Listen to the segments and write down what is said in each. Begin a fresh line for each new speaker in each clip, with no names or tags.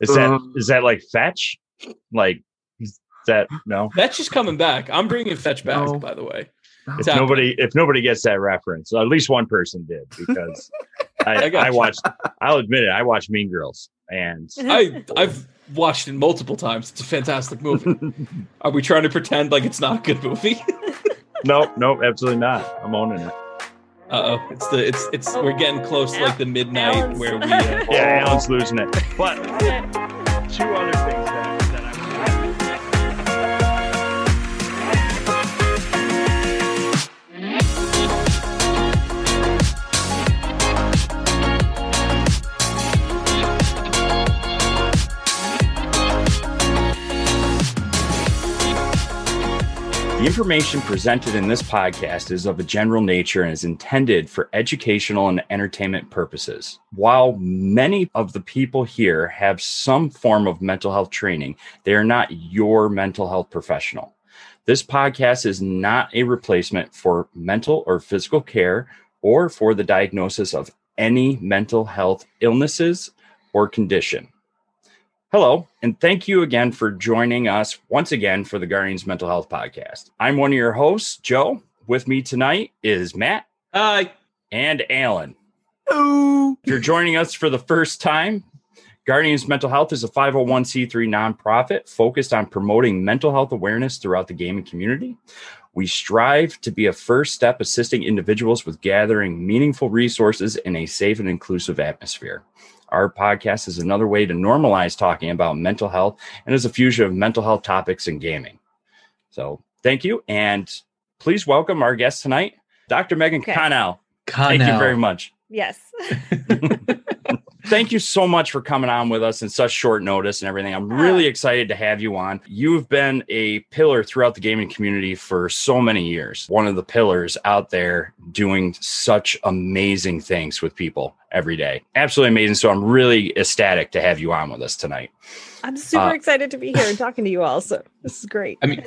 Is that
Um,
is that like fetch? Like is that no?
Fetch is coming back. I'm bringing Fetch back,
No.
by the way.
If
It's happening.
nobody if nobody gets that reference, at least one person did because I,
I
I watched. I'll admit it. I watched Mean Girls, and
I I've watched it multiple times. It's a fantastic movie. Are we trying to pretend like it's not a good movie?
nope, nope, absolutely not. I'm owning it.
Uh oh, it's the it's it's we're getting close to like the midnight
Alan's-
where we. Uh,
Yeah, Alan's losing it. But two other things The information presented in this podcast is of a general nature and is intended for educational and entertainment purposes. While many of the people here have some form of mental health training, they are not your mental health professional. This podcast is not a replacement for mental or physical care or for the diagnosis of any mental health illnesses or condition. Hello, and thank you again for joining us once again for the Guardians Mental Health Podcast. I'm one of your hosts, Joe. With me tonight is Matt
Hi.
and Alan. If you're joining us for the first time, Guardians Mental Health is a 501c3 nonprofit focused on promoting mental health awareness throughout the gaming community. We strive to be a first step assisting individuals with gathering meaningful resources in a safe and inclusive atmosphere. Our podcast is another way to normalize talking about mental health and is a fusion of mental health topics and gaming. So, thank you. And please welcome our guest tonight, Dr. Megan
Okay.
Connell. Thank you very much.
Yes.
Thank you so much for coming on with us in such short notice and everything. I'm really excited to have you on. You've been a pillar throughout the gaming community for so many years. One of the pillars out there doing such amazing things with people every day. Absolutely amazing. So I'm really ecstatic to have you on with us tonight.
I'm super
Uh,
excited to be here and talking to you all. So this is great.
I mean,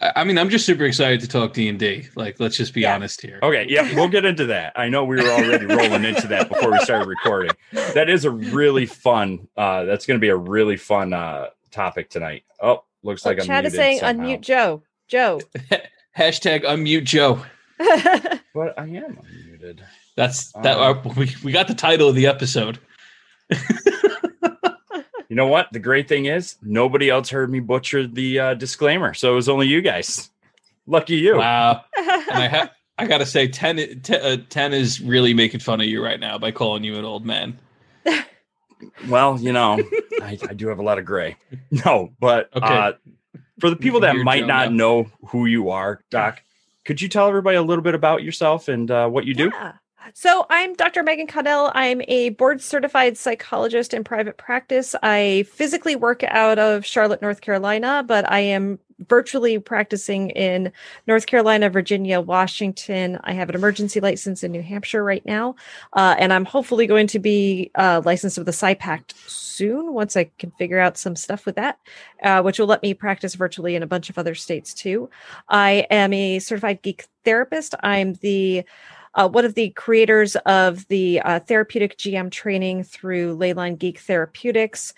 I I mean, I'm just super excited to talk D and D. Like, let's just be
Yeah.
honest here.
Okay, yeah, we'll get into that. I know we were already rolling into that before we started recording. That is a really fun. Uh, that's going to be a really fun uh, topic tonight. Oh, looks like
Oh,
I'm
Chad is
muted
saying
somehow.
unmute Joe. Joe.
Hashtag unmute Joe.
But I am unmuted.
That's that.
Um,
uh, we we got the title of the episode.
You know what? The great thing is nobody else heard me butcher the uh, disclaimer, so it was only you guys. Lucky you.
Wow. And I ha- I gotta say, 10, i- te- uh, 10 is really making fun of you right now by calling you an old man.
Well, you know, I, I do have a lot of gray. No, but
Okay.
uh, for the people
can
that
hear
might not
now.
know who you are, Doc, could you tell everybody a little bit about yourself and uh, what you do?
So I'm Dr. Megan Connell. I'm a board certified psychologist in private practice. I physically work out of Charlotte, North Carolina, but I am virtually practicing in North Carolina, Virginia, Washington. I have an emergency license in New Hampshire right now, uh, and I'm hopefully going to be uh, licensed with the PsyPact soon once I can figure out some stuff with that, uh, which will let me practice virtually in a bunch of other states too. I am a certified geek therapist. I'm the uh, one of the creators of the uh, therapeutic GM training through Leyline Geek Therapeutics.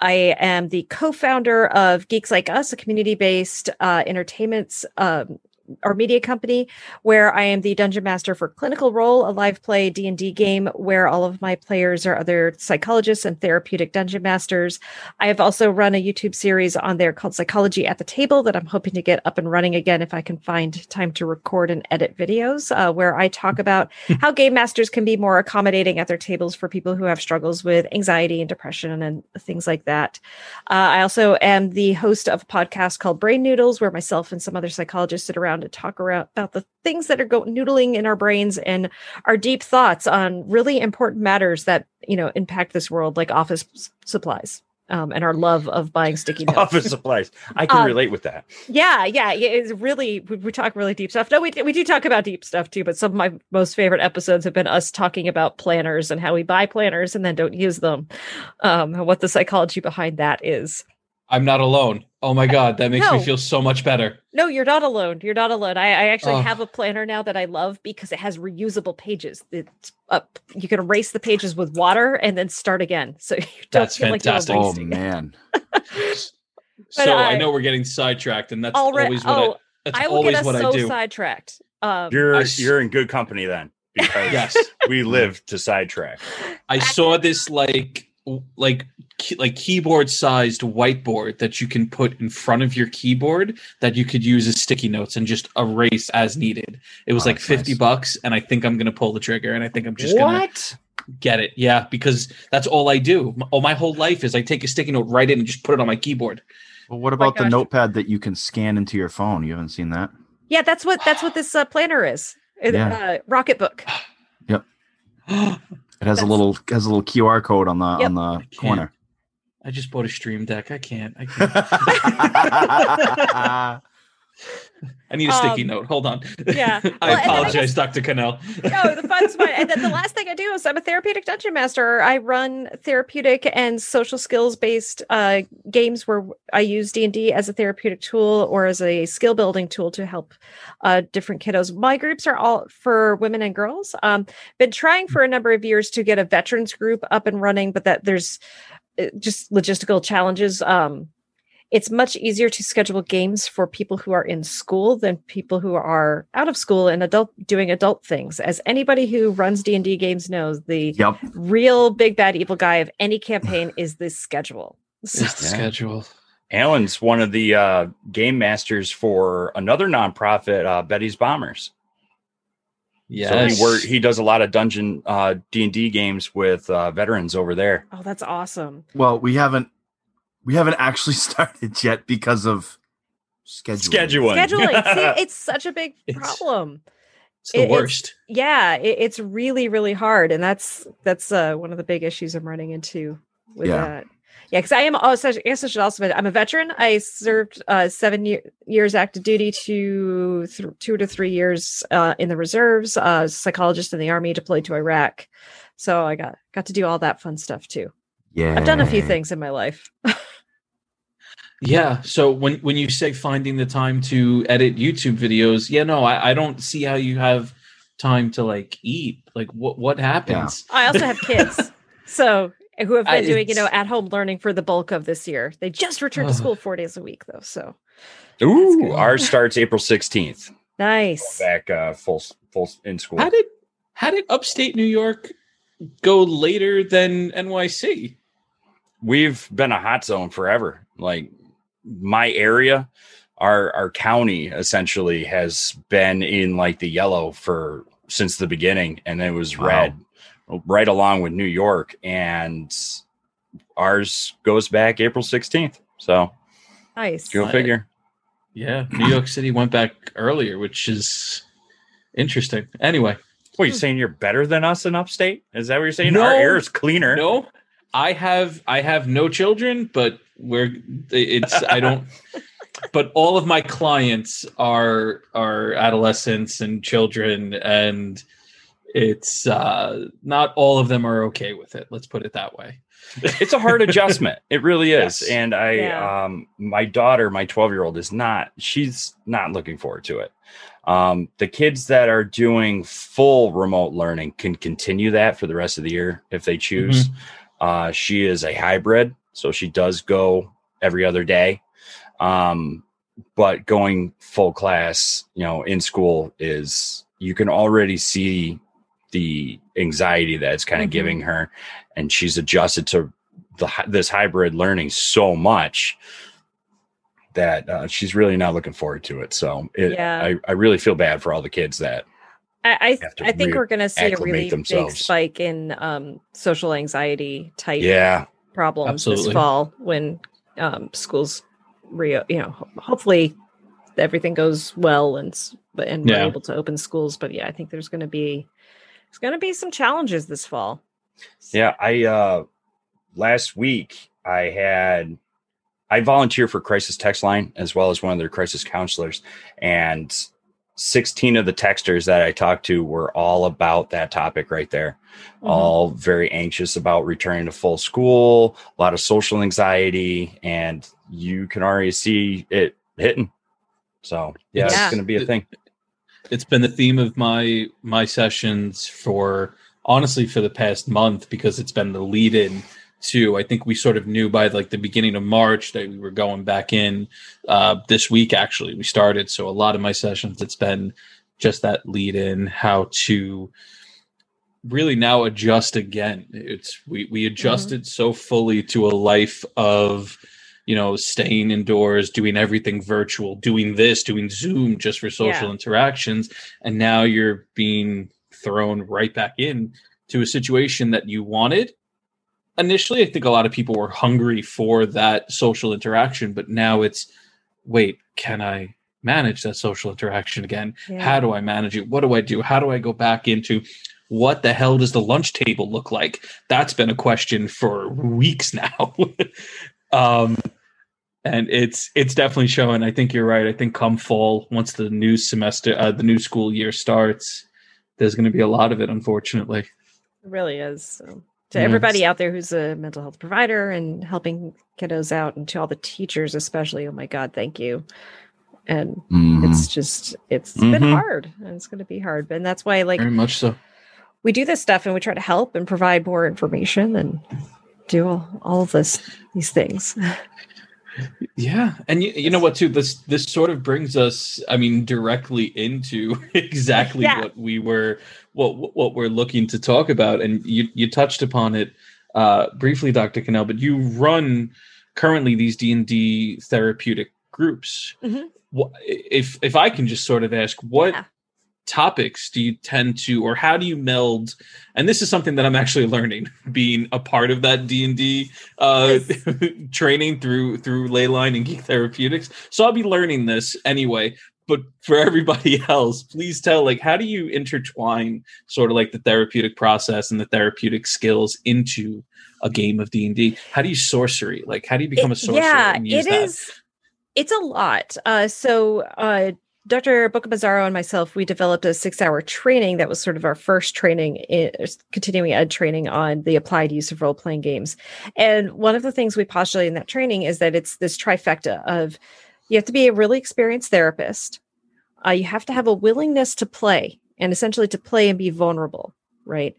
I am the co-founder of Geeks Like Us, a community-based uh, entertainment um, or media company, where I am the dungeon master for Clinical Roll, a live play D and D game where all of my players are other psychologists and therapeutic dungeon masters. I have also run a YouTube series on there called Psychology at the Table that I'm hoping to get up and running again if I can find time to record and edit videos, uh, where I talk about how game masters can be more accommodating at their tables for people who have struggles with anxiety and depression and things like that. Uh, I also am the host of a podcast called Brain Noodles, where myself and some other psychologists sit around and talk around about the things that are go- noodling in our brains and our deep thoughts on really important matters that you know impact this world, like office supplies. Um, and our love of buying sticky notes.
Office supplies. I can
Um,
relate with that.
Yeah, yeah, yeah, it's really we, we talk really deep stuff. No, we we do talk about deep stuff too, but some of my most favorite episodes have been us talking about planners and how we buy planners and then don't use them. Um, and what the psychology behind that is.
I'm not alone. Oh my god, that makes
No.
me feel so much better.
No, you're not alone. You're not alone. I, I actually
Oh.
have a planner now that I love because it has reusable pages. It's up. You can erase the pages with water and then start again. So you don't
That's
feel
fantastic.
like
Oh
you're wasting.
man.
So I,
I-
know we're getting sidetracked, and that's
Already,
always what
oh,
I, that's
I will
always
get us
what
so
I do.
sidetracked. Um,
You're
I s-
you're in good company then because
Yes,
we live to sidetrack.
I saw this like w- like key, like keyboard sized whiteboard that you can put in front of your keyboard that you could use as sticky notes and just erase as needed. It was
Oh,
like 50
nice.
bucks and I think I'm going to pull the trigger and I think I'm just going to get it. Yeah, because that's all I do. M- Oh, my whole life is I take a sticky note, write it and just put it on my keyboard.
Well, what about the notepad that you can scan into your phone? You haven't seen that?
yeah, that's what that's what this uh, planner is. It-
Yeah.
Uh, Rocketbook.
I
It has a little has a little QR code on the
Yep.
on the
can't.
corner.
just bought a stream deck. I can't. I can't. I need a sticky
Um,
note. Hold on.
yeah. Well,
I
I
apologize,
guess-
Dr. Connell.
no, the fun's fun. And then the last thing I do is I'm a therapeutic dungeon master. I run therapeutic and social skills based uh, games where I use D and D as a therapeutic tool or as a skill building tool to help uh, different kiddos. My groups are all for women and girls. Um, been trying for a number of years to get a veterans group up and running, but that there's uh, just logistical challenges. Um, it's much easier to schedule games for people who are in school than people who are out of school and adult doing adult things as anybody who runs d&d games knows the
yep.
real big bad evil guy of any campaign is the schedule So-
It's the
Yeah.
schedule.
Alan's one of the uh, game masters for another nonprofit, uh, Betty's Bombers.
Yes.
So he work, he does a lot of dungeon uh, D and D games with uh, veterans over there.
oh that's awesome
Well, we haven't we haven't actually started yet because of scheduling.
Scheduling.
scheduling See, it's such a big problem
it's the
it- it's-
worst.
yeah it, it's really really hard and that's that's uh, one of the big issues i'm running into with
Yeah.
that yeah because i am also i guess i should also i'm a veteran i served uh, seven year, years active duty to th- two to three years uh, in the reserves uh, psychologist in the army deployed to iraq so i got got to do all that fun stuff too
Yeah.
i've done a few things in my life
Yeah. So when when you say finding the time to edit YouTube videos, yeah, no, I, I don't see how you have time to like eat. Like what what happens?
i also have kids so who have been
I-
doing you know at home learning for the bulk of this year they just returned to school four days a week though so
Ooh, ours starts April sixteenth.
nice
Back uh, full full in school.
How did how did upstate New York go later than NYC?
We've been a hot zone forever. Like my area, our our county essentially has been in like the yellow for since the beginning, and it was
Wow.
red right along with New York, and ours goes back April sixteenth. So
Nice.
go
I-
figure.
Yeah, New York City went back earlier, which is interesting. Anyway,
What you saying? You're better than us in upstate? Is that what you're saying?
No.
Our air is cleaner.
no, I have I have no children, but we're it's I don't. But all of my clients are are adolescents and children, and it's uh, not all of them are okay with it. Let's put it that way.
it's a hard adjustment. It really is.
Yes.
And I
Yeah.
um my daughter, my 12-year-old is not she's not looking forward to it. Um the kids that are doing full remote learning can continue that for the rest of the year if they choose. Uh she is a hybrid, so she does go every other day. Um but going full class, you know, in school is you can already see the anxiety that it's kind of
Mhm.
giving her and she's adjusted to the this hybrid learning so much that uh, she's really not looking forward to it. So it,
Yeah.
I, I really feel bad for all the kids that
I I, I think
re-
we're going to see a really big spike in um, social anxiety type
yeah
problems
Absolutely.
this fall when um, schools re you know hopefully everything goes well and and
Yeah.
we're able to open schools. But yeah, I think there's going to be there's going to be some challenges this fall.
yeah I uh last week I had I volunteer for crisis text line as well as one of their crisis counselors and 16 of the texters that I talked to were all about that topic right there.
Mhm.
All very anxious about returning to full school, a lot of social anxiety, and you can already see it hitting. So, yeah,
Yeah.
it's going to be a thing.
it's been the theme of my my sessions for honestly for the past month because it's been the lead in to i think we sort of knew by like the beginning of march that we were going back in uh this week actually we started. So a lot of my sessions it's been just that lead in how to really now adjust again. It's we we adjusted so fully to a life of you know staying indoors doing everything virtual doing this doing zoom just for social
Yeah.
interactions. And now you're being thrown right back in to a situation that you wanted initially i think a lot of people were hungry for that social interaction but now it's wait can i manage that social interaction again?
Yeah.
how do i manage it? What do i do? How do i go back into what the hell does the lunch table look like? That's been a question for weeks now. Um and it's it's definitely showing. I think you're right. I think come fall once the new semester uh, the new school year starts there's going to be a lot of it unfortunately.
It really is. So, to
Yeah.
everybody out there who's a mental health provider and helping kiddos out, and to all the teachers, especially, oh my God, thank you. And
Mhm.
it's just, it's been
Mhm.
hard and it's going to be hard. And that's why, like,
very much so
we do this stuff and we try to help and provide more information and do all, all of this, these things.
Yeah, and you, you know what too this this sort of brings us I mean directly into exactly
Yeah.
what we were what what we're looking to talk about and you you touched upon it uh briefly Dr. Connell but you run currently these D&D therapeutic groups.
Mhm.
If if I can just sort of ask what
Yeah.
Topics do you tend to or how do you meld and this is something that i'm actually learning being a part of that d&d uh, training through through leyline and geek therapeutics. So i'll be learning this anyway but for everybody else please tell like how do you intertwine sort of like the therapeutic process and the therapeutic skills into a game of d&d how do you sorcery? Like how do you become a sorcerer
yeah, it is- It's a lot. Uh, so, uh, Dr. Bocamazzaro and myself, we developed a six hour training that was sort of our first training, in, continuing ed training on the applied use of role playing games. And one of the things we postulate in that training is that it's this trifecta of you have to be a really experienced therapist, uh, you have to have a willingness to play and essentially to play and be vulnerable, right?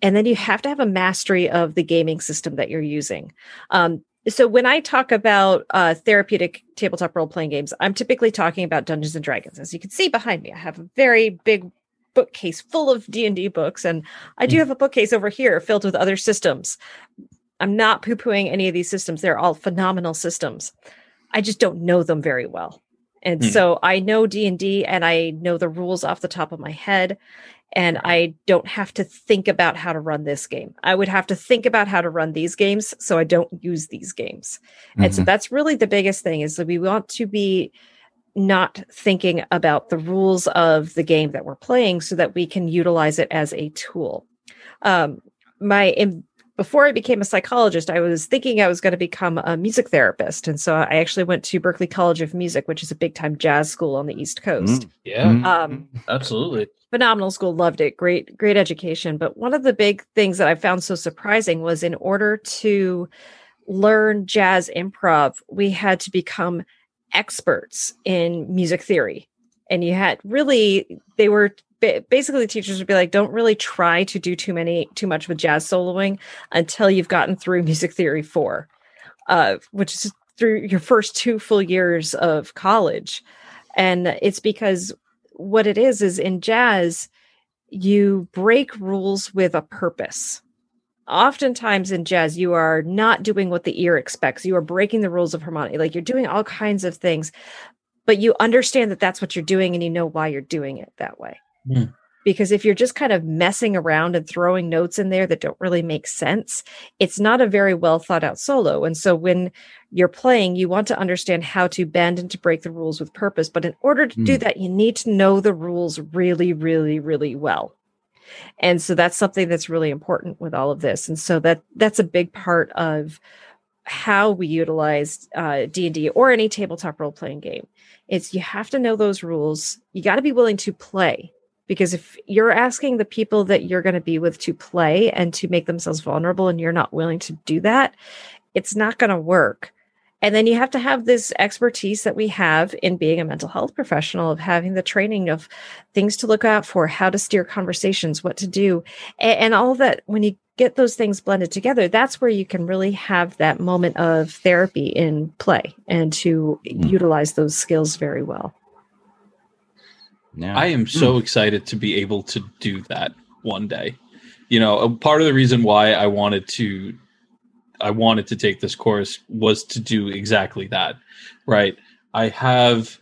And then you have to have a mastery of the gaming system that you're using. Um, so when I talk about uh, therapeutic tabletop role playing games, I'm typically talking about Dungeons and Dragons. As you can see behind me, I have a very big bookcase full of D and D books, and I do have a bookcase over here filled with other systems. I'm not poo pooing any of these systems; they're all phenomenal systems. I just don't know them very well, and
Hmm.
so I know D and D, and I know the rules off the top of my head and I don't have to think about how to run this game. I would have to think about how to run these games so I don't use these games. And so that's really the biggest thing is that we want to be not thinking about the rules of the game that we're playing so that we can utilize it as a tool. Um, my before I became a psychologist, I was thinking I was going to become a music therapist. And so I actually went to Berklee College of Music, which is a big time jazz school on the East Coast.
yeah.
Mhm.
Um,
absolutely.
phenomenal school. Loved it. Great great education. But one of the big things that i found so surprising was in order to learn jazz improv we had to become experts in music theory. And you had really they were ba- basically teachers would be like don't really try to do too many too much with jazz soloing until you've gotten through music theory 4 uh, which is through your first two full years of college. And it's because what it is is in jazz you break rules with a purpose. Oftentimes in jazz you are not doing what the ear expects. You are breaking the rules of harmony. Like you're doing all kinds of things but you understand that that's what you're doing and you know why you're doing it that way
Hmm.
because if you're just kind of messing around and throwing notes in there that don't really make sense it's not a very well thought out solo and so when you're playing, you want to understand how to bend and to break the rules with purpose. But in order to do
Hmm.
that, you need to know the rules really, really, really well. And so that's something that's really important with all of this. And so that that's a big part of how we utilize uh, d&d or any tabletop role-playing game it's you have to know those rules you got to be willing to play because if you're asking the people that you're going to be with to play and to make themselves vulnerable and you're not willing to do that it's not going to work. And then you have to have this expertise that we have in being a mental health professional of having the training of things to look out for how to steer conversations what to do and, and all that. When you get those things blended together that's where you can really have that moment of therapy in play and to
Mm.
utilize those skills very well
Yeah.
I am so excited to be able to do that one day. You know, a part of the reason why I wanted to I wanted to take this course was to do exactly that. Right? I have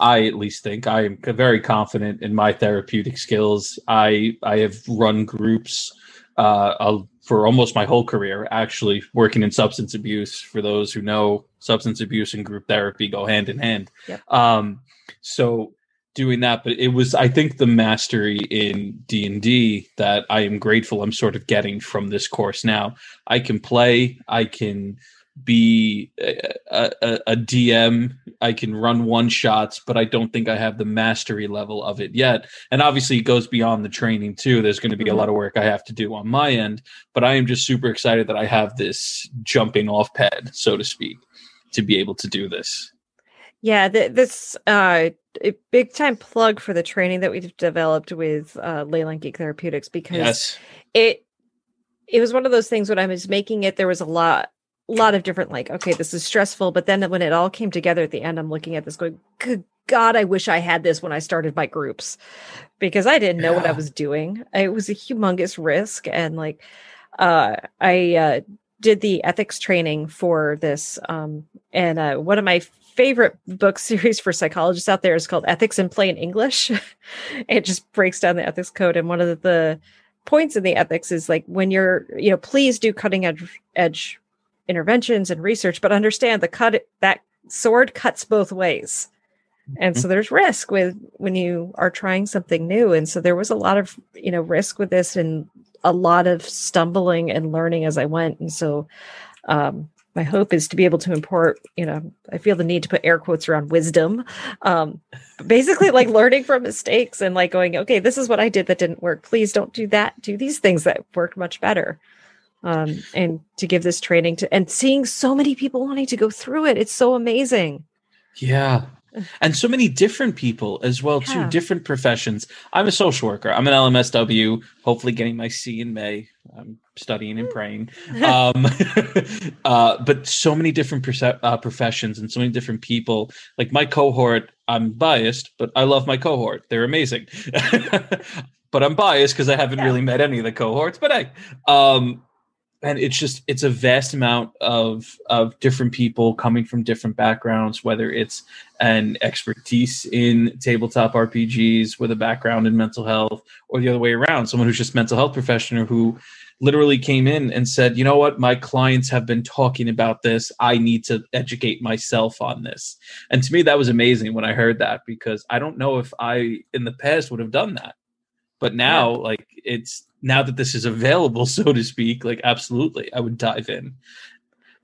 I at least think I am very confident in my therapeutic skills. I I have run groups uh, uh, for almost my whole career, actually working in substance abuse. For those who know, substance abuse and group therapy go hand in hand.
Yep.
Um, so doing that, but it was I think the mastery in D and D that I am grateful I'm sort of getting from this course now. I can play. I can be a, a, a DM. I can run one shots, but I don't think I have the mastery level of it yet. And obviously, it goes beyond the training too. There's going to be a lot of work I have to do on my end, but I am just super excited that I have this jumping off pad, so to speak, to be able to do this.
Yeah, th- this uh, big time plug for the training that we've developed with uh, Leyline Geek Therapeutics because
Yes.
it it was one of those things when I was making it, there was a lot lot of different like, okay, this is stressful, but then when it all came together at the end, I'm looking at this going, good God, I wish I had this when I started my groups because I didn't know what I was doing. It was a humongous risk, and like, uh, I uh, did the ethics training for this, um, and uh, one of my favorite book series for psychologists out there is called Ethics in Plain English. it just breaks down the ethics code, and one of the, points in the ethics is like when you're, you know, please do cutting edge edge interventions and research, but understand the cut that sword cuts both ways. And so there's risk with when you are trying something new. And so there was a lot of, you know, risk with this and a lot of stumbling and learning as I went. And so um my hope is to be able to import, you know, I feel the need to put air quotes around wisdom. Um basically like learning from mistakes and like going, okay, this is what I did that didn't work. Please don't do that. Do these things that worked much better um, and to give this training to and seeing so many people wanting to go through it it's so amazing
Yeah. And so many different people as well, too, different professions. I'm a social worker. I'm an LMSW, hopefully getting my C in May. I'm studying and praying. um, uh, but so many different uh, professions and so many different people. Like my cohort, I'm biased, but I love my cohort. They're amazing. but I'm biased because I haven't
Yeah.
really met any of the cohorts. But hey, um, and it's just it's a vast amount of of different people coming from different backgrounds whether it's an expertise in tabletop rpgs with a background in mental health or the other way around someone who's just mental health professional who literally came in and said you know what? My clients have been talking about this. I need to educate myself on this. And to me that was amazing when i heard that because i don't know if i in the past would have done that. But now like it's now that this is available so to speak like absolutely i would dive in.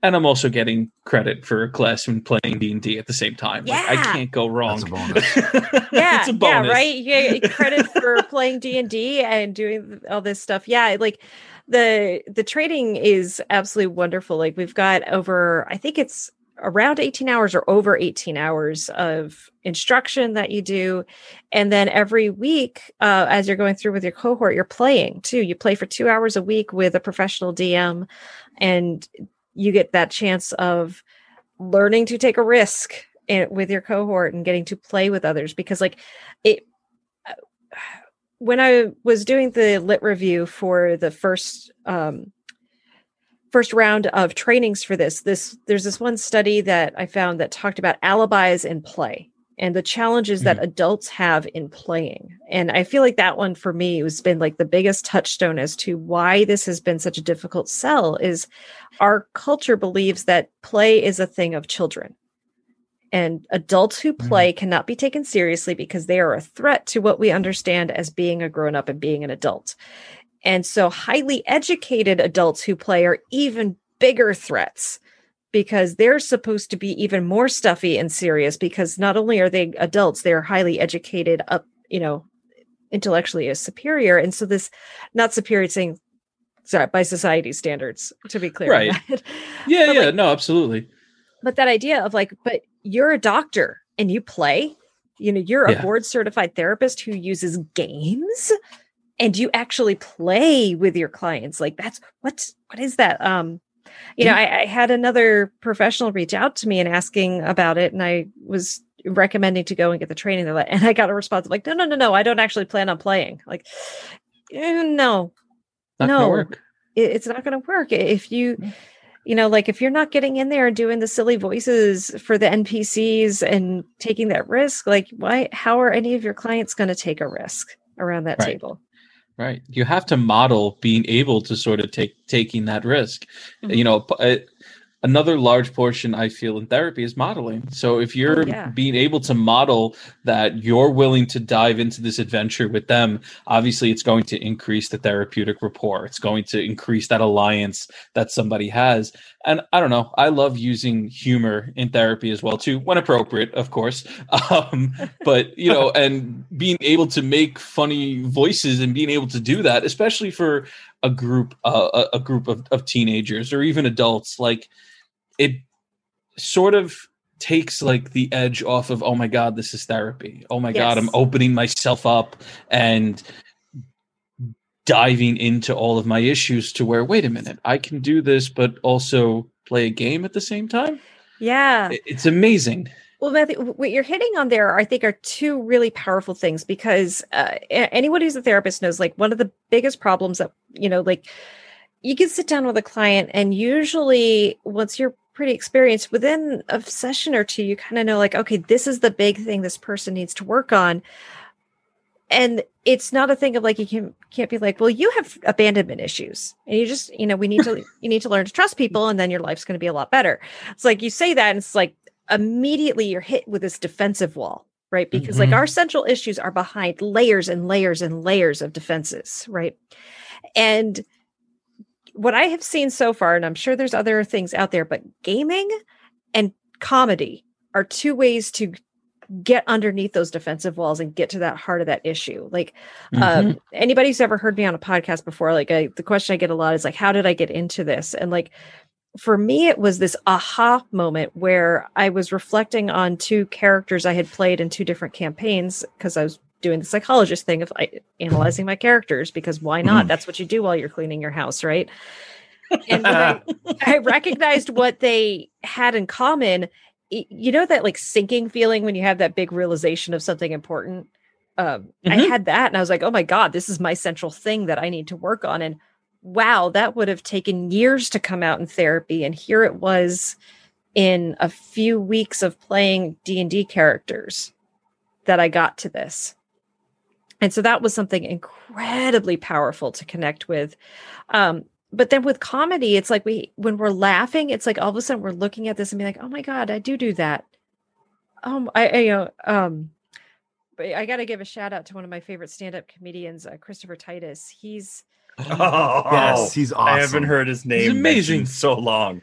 And i'm also getting credit for a class in playing d&d at the same time. Like, i can't go wrong.
That's a bonus.
yeah
it's a
yeah right? Yeah credit for playing d&d and doing all this stuff. Yeah like the the trading is absolutely wonderful. Like we've got over i think it's around 18 hours or over 18 hours of instruction that you do. And then every week uh, as you're going through with your cohort you're playing too. You play for two hours a week with a professional dm and you get that chance of learning to take a risk in, with your cohort and getting to play with others. Because like it uh, when i was doing the lit review for the first um first round of trainings for this this there's this one study that i found that talked about alibis in play and the challenges that mm-hmm. adults have in playing. And i feel like that one for me has been like the biggest touchstone as to why this has been such a difficult sell is our culture believes that play is a thing of children. And adults who mm-hmm. play cannot be taken seriously because they are a threat to what we understand as being a grown up and being an adult. And so highly educated adults who play are even bigger threats because they're supposed to be even more stuffy and serious because not only are they adults, they're highly educated up, you know, intellectually as superior. And so this not superior saying sorry, by society standards, to be clear.
Right. Yeah,
But,
yeah,
like-
no, absolutely.
but that idea of like, but you're a doctor and you play, you know, you're a
Yeah.
board certified therapist who uses games and you actually play with your clients. Like that's what's what is that? Um, you know, I, I had another professional reach out to me and asking about it, and I was recommending to go and get the training. They're like, and I got a response like, no, no, no, no, I don't actually plan on playing. Like, eh, no,
Not
no.
work.
it, it's not going to work if you you know like if you're not getting in there and doing the silly voices for the npcs and taking that risk like why how are any of your clients going to take a risk around that
Right.
table
Right. You have to model being able to sort of take taking that risk.
Mhm.
You know, uh, another large portion I feel in therapy is modeling. So if you're
Oh, yeah.
being able to model that you're willing to dive into this adventure with them, obviously it's going to increase the therapeutic rapport. It's going to increase that alliance that somebody has. And I don't know, I love using humor in therapy as well too, when appropriate, of course. Um, but you know, and being able to make funny voices and being able to do that, especially for a group, uh, a, group of, of teenagers or even adults, like it sort of takes like the edge off of oh my god this is therapy oh my god i'm opening myself up and diving into all of my issues to where wait a minute i can do this but also play a game at the same time?
Yeah.
It's amazing.
Well, Matthew, what you're hitting on there, I think, are two really powerful things because uh, anyone who's a therapist knows, like, one of the biggest problems that, you know, like, you can sit down with a client, and usually, once you're pretty experienced, within a session or two, you kind of know, like, okay, this is the big thing this person needs to work on. And it's not a thing of like you can can't be like, well, you have abandonment issues, and you just, you know, we need to you need to learn to trust people, and then your life's going to be a lot better. It's like you say that, and it's like immediately you're hit with this defensive wall, right? Because like
Mhm.
our central issues are behind layers and layers and layers of defenses, right? And what I have seen so far, and I'm sure there's other things out there, but gaming and comedy are two ways to get underneath those defensive walls and get to that heart of that issue. Like
Mhm.
um, anybody who's ever heard me on a podcast before, like I, the question I get a lot is like, how did I get into this? And like, for me, it was this aha moment where I was reflecting on two characters I had played in two different campaigns because I was doing the psychologist thing of like, analyzing my characters because why not? That's what you do while you're cleaning your house, right? And I, I recognized what they had in common. You know that like sinking feeling when you have that big realization of something important. Um, I
Mhm.
had that, and I was like, "Oh my god, this is my central thing that I need to work on." And wow, that would have taken years to come out in therapy, and here it was in a few weeks of playing D and D characters that I got to this. And so that was something incredibly powerful to connect with. Um, but then with comedy, it's like we when we're laughing, it's like all of a sudden we're looking at this and be like, "Oh my god, I do do that." Um, I, I you know, um, but I got to give a shout out to one of my favorite stand-up comedians, uh, Christopher Titus. He's
Oh,
yes, he's awesome.
I haven't heard his name
He's
amazing. so long.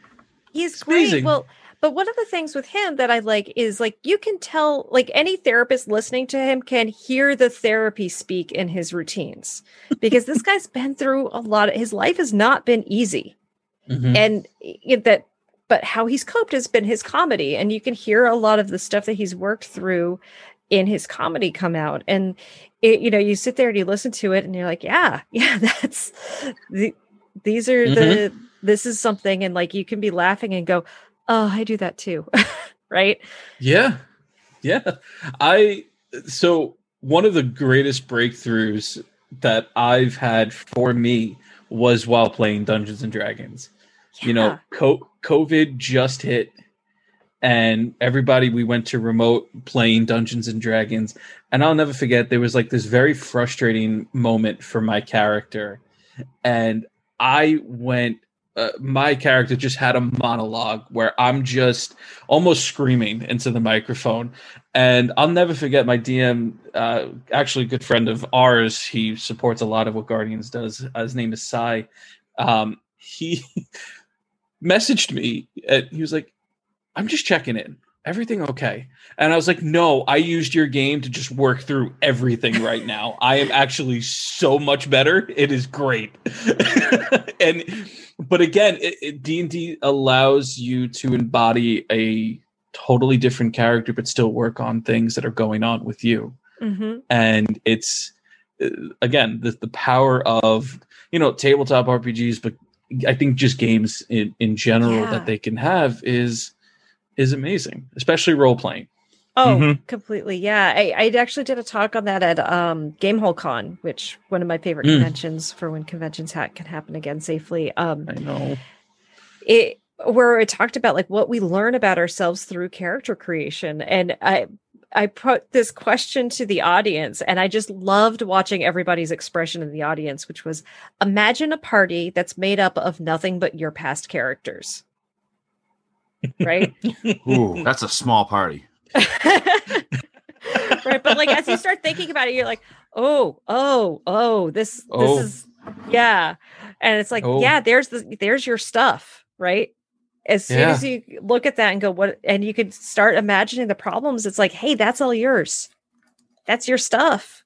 he's
It's
great.
amazing.
Well, but one of the things with him that I like is like you can tell, like any therapist listening to him can hear the therapy speak in his routines because this guy's been through a lot. Of, his life has not been easy.
Mhm.
and it, that but how he's coped has been his comedy and you can hear a lot of the stuff that he's worked through in his comedy come out and it, you know you sit there and you listen to it and you're like yeah yeah that's the, these are the this is something and like you can be laughing and go oh i do that too right
Yeah. Yeah. I so one of the greatest breakthroughs that I've had for me was while playing Dungeons and Dragons. You know, co- COVID just hit and everybody we went to remote playing Dungeons and Dragons and I'll never forget there was like this very frustrating moment for my character and I went uh, my character just had a monologue where I'm just almost screaming into the microphone. And I'll never forget my DM, uh, actually a good friend of ours. He supports a lot of what Guardians does. Uh, his name is Sai. Um, he messaged me. And he was like, "I'm just checking in. Everything okay?" And I was like, "No, I used your game to just work through everything right now. I am actually so much better. It is great." and but again, D and D allows you to embody a totally different character, but still work on things that are going on with you.
Mm-hmm.
And it's uh, again the the power of you know tabletop RPGs, but I think just games in in general
Yeah.
that they can have is is amazing, especially role playing.
Oh,
Mhm.
completely. Yeah. I, I actually did a talk on that at um, Gamehole Con, which one of my favorite
Mm.
conventions for when conventions ha- can happen again safely. Um,
I know.
it where it talked about like what we learn about ourselves through character creation, and I I put this question to the audience, and I just loved watching everybody's expression in the audience, which was imagine a party that's made up of nothing but your past characters. Right?
Ooh, that's a small party.
right but like as you start thinking about it you're like oh oh oh this
Oh.
this is yeah and it's like
Oh.
yeah there's the there's your stuff right as soon
Yeah.
as you look at that and go what and you could start imagining the problems it's like hey that's all yours that's your stuff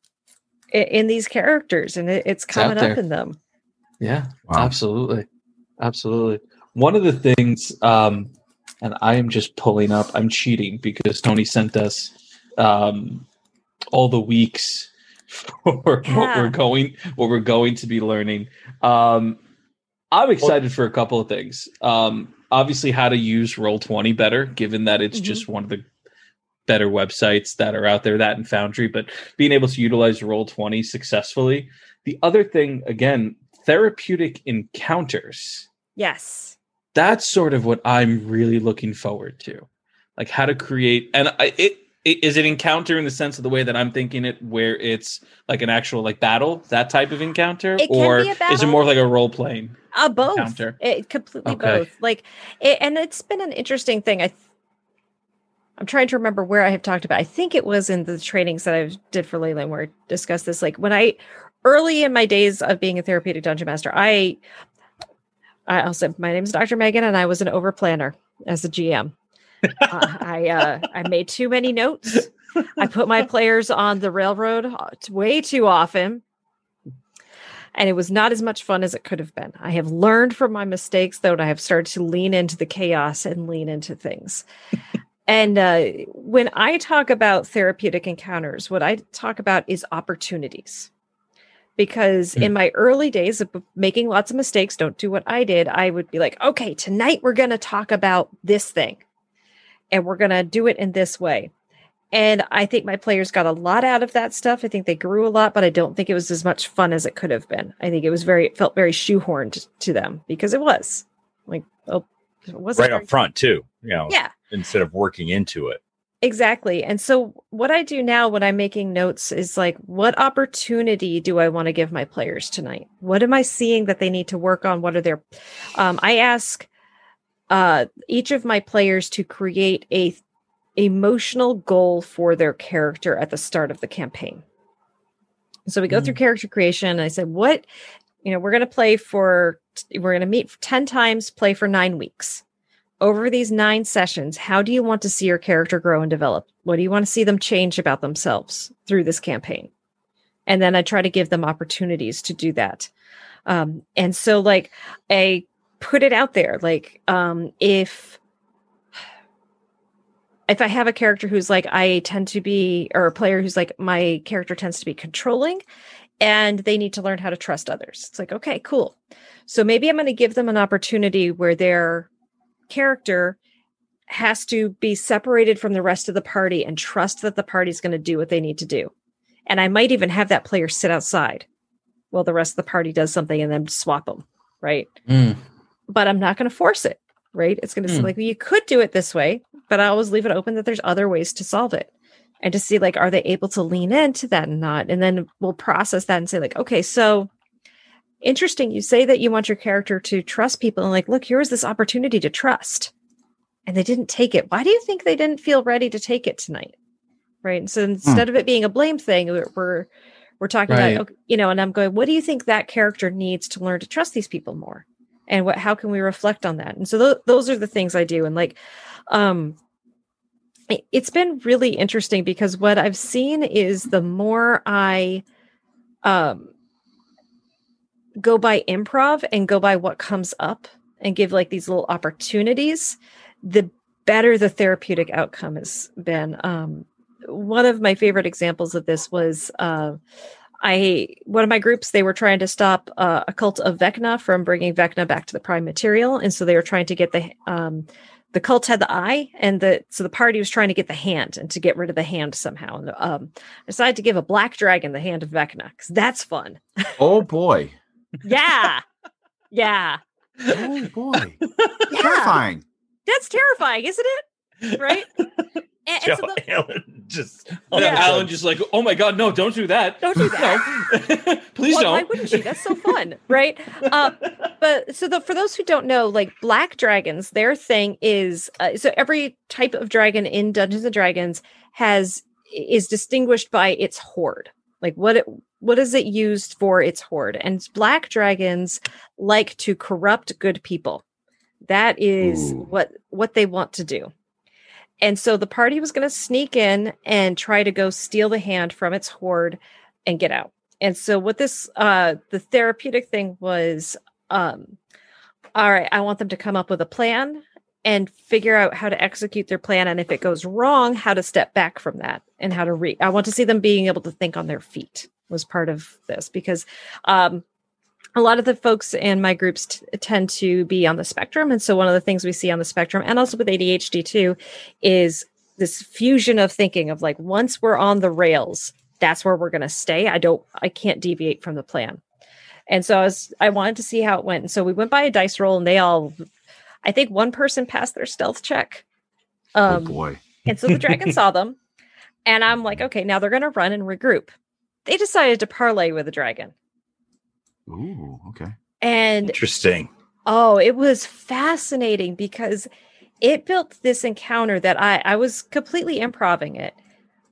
i- in, these characters and it, it's
out
coming up
there.
in them
Yeah,
Wow.
absolutely, absolutely. One of the things, um, and I am just pulling up. I'm cheating because Tony sent us um, all the weeks for what we're going, what we're going to be learning. Um, I'm excited for a couple of things. Um, obviously, how to use Roll Twenty better, given that it's
Mhm.
just one of the better websites that are out there. That and Foundry, but being able to utilize Roll Twenty successfully. The other thing, again, therapeutic encounters.
yes
That's sort of what I'm really looking forward to, like how to create. And I, it, it is it encounter in the sense of the way that I'm thinking it, where it's like an actual like battle, that type of encounter,
It
or is it more like a role playing?
Uh, both.
encounter.
It completely
Okay.
both. Like, it, and it's been an interesting thing. I, th- I'm trying to remember where I have talked about. I think it was in the trainings that I did for Leyline where I discussed this. Like when I early in my days of being a therapeutic dungeon master, I, I also my name is Dr. Megan, and I was an over planner as a GM. uh, I uh, I made too many notes. I put my players on the railroad way too often and it was not as much fun as it could have been. I have learned from my mistakes, though, and I have started to lean into the chaos and lean into things. and uh, when I talk about therapeutic encounters, what I talk about is opportunities. Because hmm. in my early days of making lots of mistakes, don't do what I did, I would be like, okay, tonight we're going to talk about this thing and we're going to do it in this way. And I think my players got a lot out of that stuff. I think they grew a lot, but I don't think it was as much fun as it could have been. I think it was very, it felt very shoehorned to them because it was like, oh, it wasn't
right up front too. You know,
Yeah,
instead of working into it.
Exactly. And so what I do now when I'm making notes is like, what opportunity do I want to give my players tonight? What am I seeing that they need to work on? What are their, um, I ask uh, each of my players to create a emotional goal for their character at the start of the campaign. So we go through character creation. And I said, what, you know, we're going to play for, we're going to meet 10 times, play for nine weeks. Over these nine sessions, how do you want to see your character grow and develop? What do you want to see them change about themselves through this campaign? And then I try to give them opportunities to do that. Um, and so, like, I put it out there, like, um, if if I have a character who's like, I tend to be, or a player who's like, my character tends to be controlling and they need to learn how to trust others. It's like, okay, cool. So maybe I'm going to give them an opportunity where their character has to be separated from the rest of the party and trust that the party's going to do what they need to do. And I might even have that player sit outside while the rest of the party does something and then swap them, right? But I'm not going to force it, right? It's going to say
Hmm.
like, well, you could do it this way, but I always leave it open that there's other ways to solve it. And to see like, are they able to lean into that and not? And then we'll process that and say like, okay, so interesting. You say that you want your character to trust people and like, look, here's this opportunity to trust. And they didn't take it. Why do you think they didn't feel ready to take it tonight? Right. And so instead of it being a blame thing, we're we're, we're talking
Right.
about, you know, and I'm going, what do you think that character needs to learn to trust these people more? and what how can we reflect on that and so th- those are the things i do and like um it's been really interesting because what i've seen is the more i um go by improv and go by what comes up and give like these little opportunities the better the therapeutic outcome has been um one of my favorite examples of this was uh I one of my groups they were trying to stop uh, a cult of Vecna from bringing Vecna back to the prime material, and so they were trying to get the um, the cult had the eye, and the so the party was trying to get the hand and to get rid of the hand somehow. And um, I decided to give a black dragon the hand of Vecna because that's fun.
Oh boy.
Yeah, yeah,
Oh boy.
yeah.
Terrifying.
That's terrifying, isn't it? Right? And, and so the,
Allen just
Yeah,
Yeah.
Alan just like, oh my god, no, don't do that.
Don't do
No. Please
Why-
don't.
Why wouldn't you? That's so fun, right? Um, but so the for those who don't know, like black dragons, their thing is uh, so every type of dragon in Dungeons and Dragons has is distinguished by its hoard. Like what it what is it used for its hoard? And black dragons like to corrupt good people. That is
Ooh.
what what they want to do. And so the party was going to sneak in and try to go steal the hand from its hoard and get out. And so what this uh the therapeutic thing was um all right, I want them to come up with a plan and figure out how to execute their plan and if it goes wrong, how to step back from that and how to re I want to see them being able to think on their feet was part of this because um a lot of the folks in my groups t- tend to be on the spectrum. And so one of the things we see on the spectrum and also with ADHD too is this fusion of thinking of like once we're on the rails that's where we're going to stay. I don't i can't deviate from the plan. And so i was i wanted to see how it went. And so we went by a dice roll and they all i think one person passed their stealth check.
Oh
um
boy.
and so the dragon saw them. And i'm like okay now they're going to run and regroup they decided to parlay with the dragon
Ooh, okay.
and
interesting.
Oh, it was fascinating because it built this encounter that I I was completely improving it,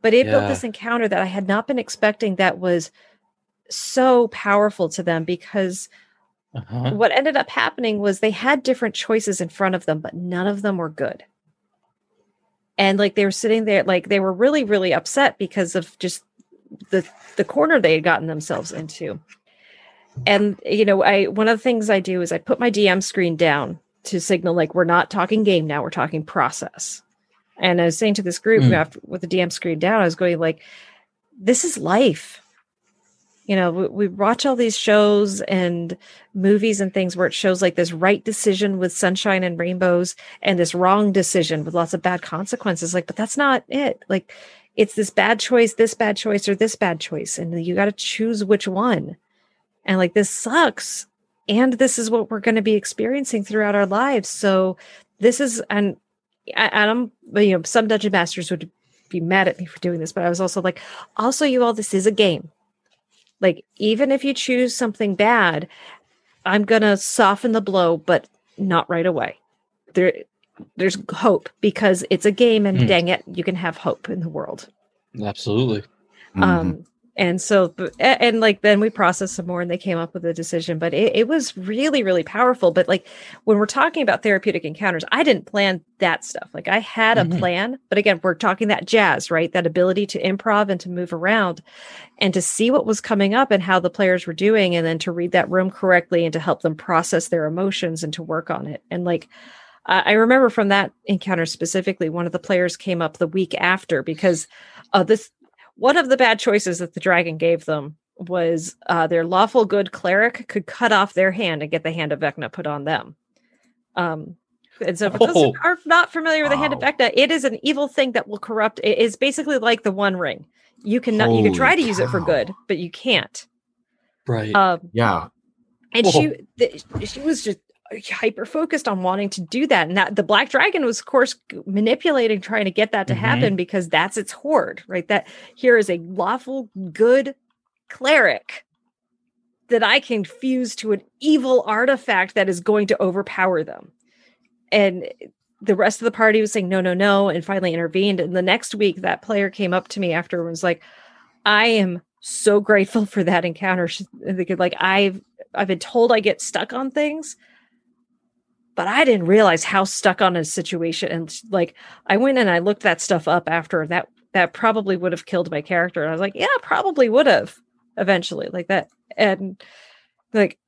but it built this encounter that I had not been expecting that was so powerful to them because
Uh-huh.
what ended up happening was they had different choices in front of them, but none of them were good. And like they were sitting there, like they were really, really upset because of just the the corner they had gotten themselves into. And you know, I one of the things I do is I put my DM screen down to signal like we're not talking game now, we're talking process. And I was saying to this group
Mm.
after with the DM screen down, I was going like, this is life you know we, we watch all these shows and movies and things where it shows like this right decision with sunshine and rainbows and this wrong decision with lots of bad consequences like but that's not it like it's this bad choice this bad choice or this bad choice and you got to choose which one. And like this sucks and this is what we're going to be experiencing throughout our lives. So this is and i'm you know some dungeon masters would be mad at me for doing this but i was also like also you all this is a game. Like even if you choose something bad i'm gonna soften the blow but not right away. There there's hope because it's a game and
Hmm.
dang it you can have hope in the world
Absolutely.
Mhm.
um and so and like then we processed some more and they came up with a decision but it, it was really really powerful but like when we're talking about therapeutic encounters i didn't plan that stuff like i had a
Mhm.
plan but again we're talking that jazz right that ability to improv and to move around and to see what was coming up and how the players were doing and then to read that room correctly and to help them process their emotions and to work on it and like I I remember from that encounter specifically, one of the players came up the week after because uh, this one of the bad choices that the dragon gave them was uh, their lawful good cleric could cut off their hand and get the hand of Vecna put on them. Um, and so, for those who
Oh.
are not familiar with the hand of Vecna, it is an evil thing that will corrupt. It is basically like the One Ring. You can not, you can try to use it for good, but you can't.
Right.
Um,
yeah.
and
Whoa.
she th- she was just hyper focused on wanting to do that. And that the black dragon was of course manipulating trying to get that to
Mhm.
happen because that's its hoard right? That here is a lawful good cleric that i can fuse to an evil artifact that is going to overpower them. And the rest of the party was saying no no no and finally intervened. And the next week that player came up to me after and was like i am so grateful for that encounter. They could like i've i've been told i get stuck on things but I didn't realize how stuck on a situation. And like, I went and I looked that stuff up after that. That probably would have killed my character. And I was like, yeah, probably would have eventually, like that. And like,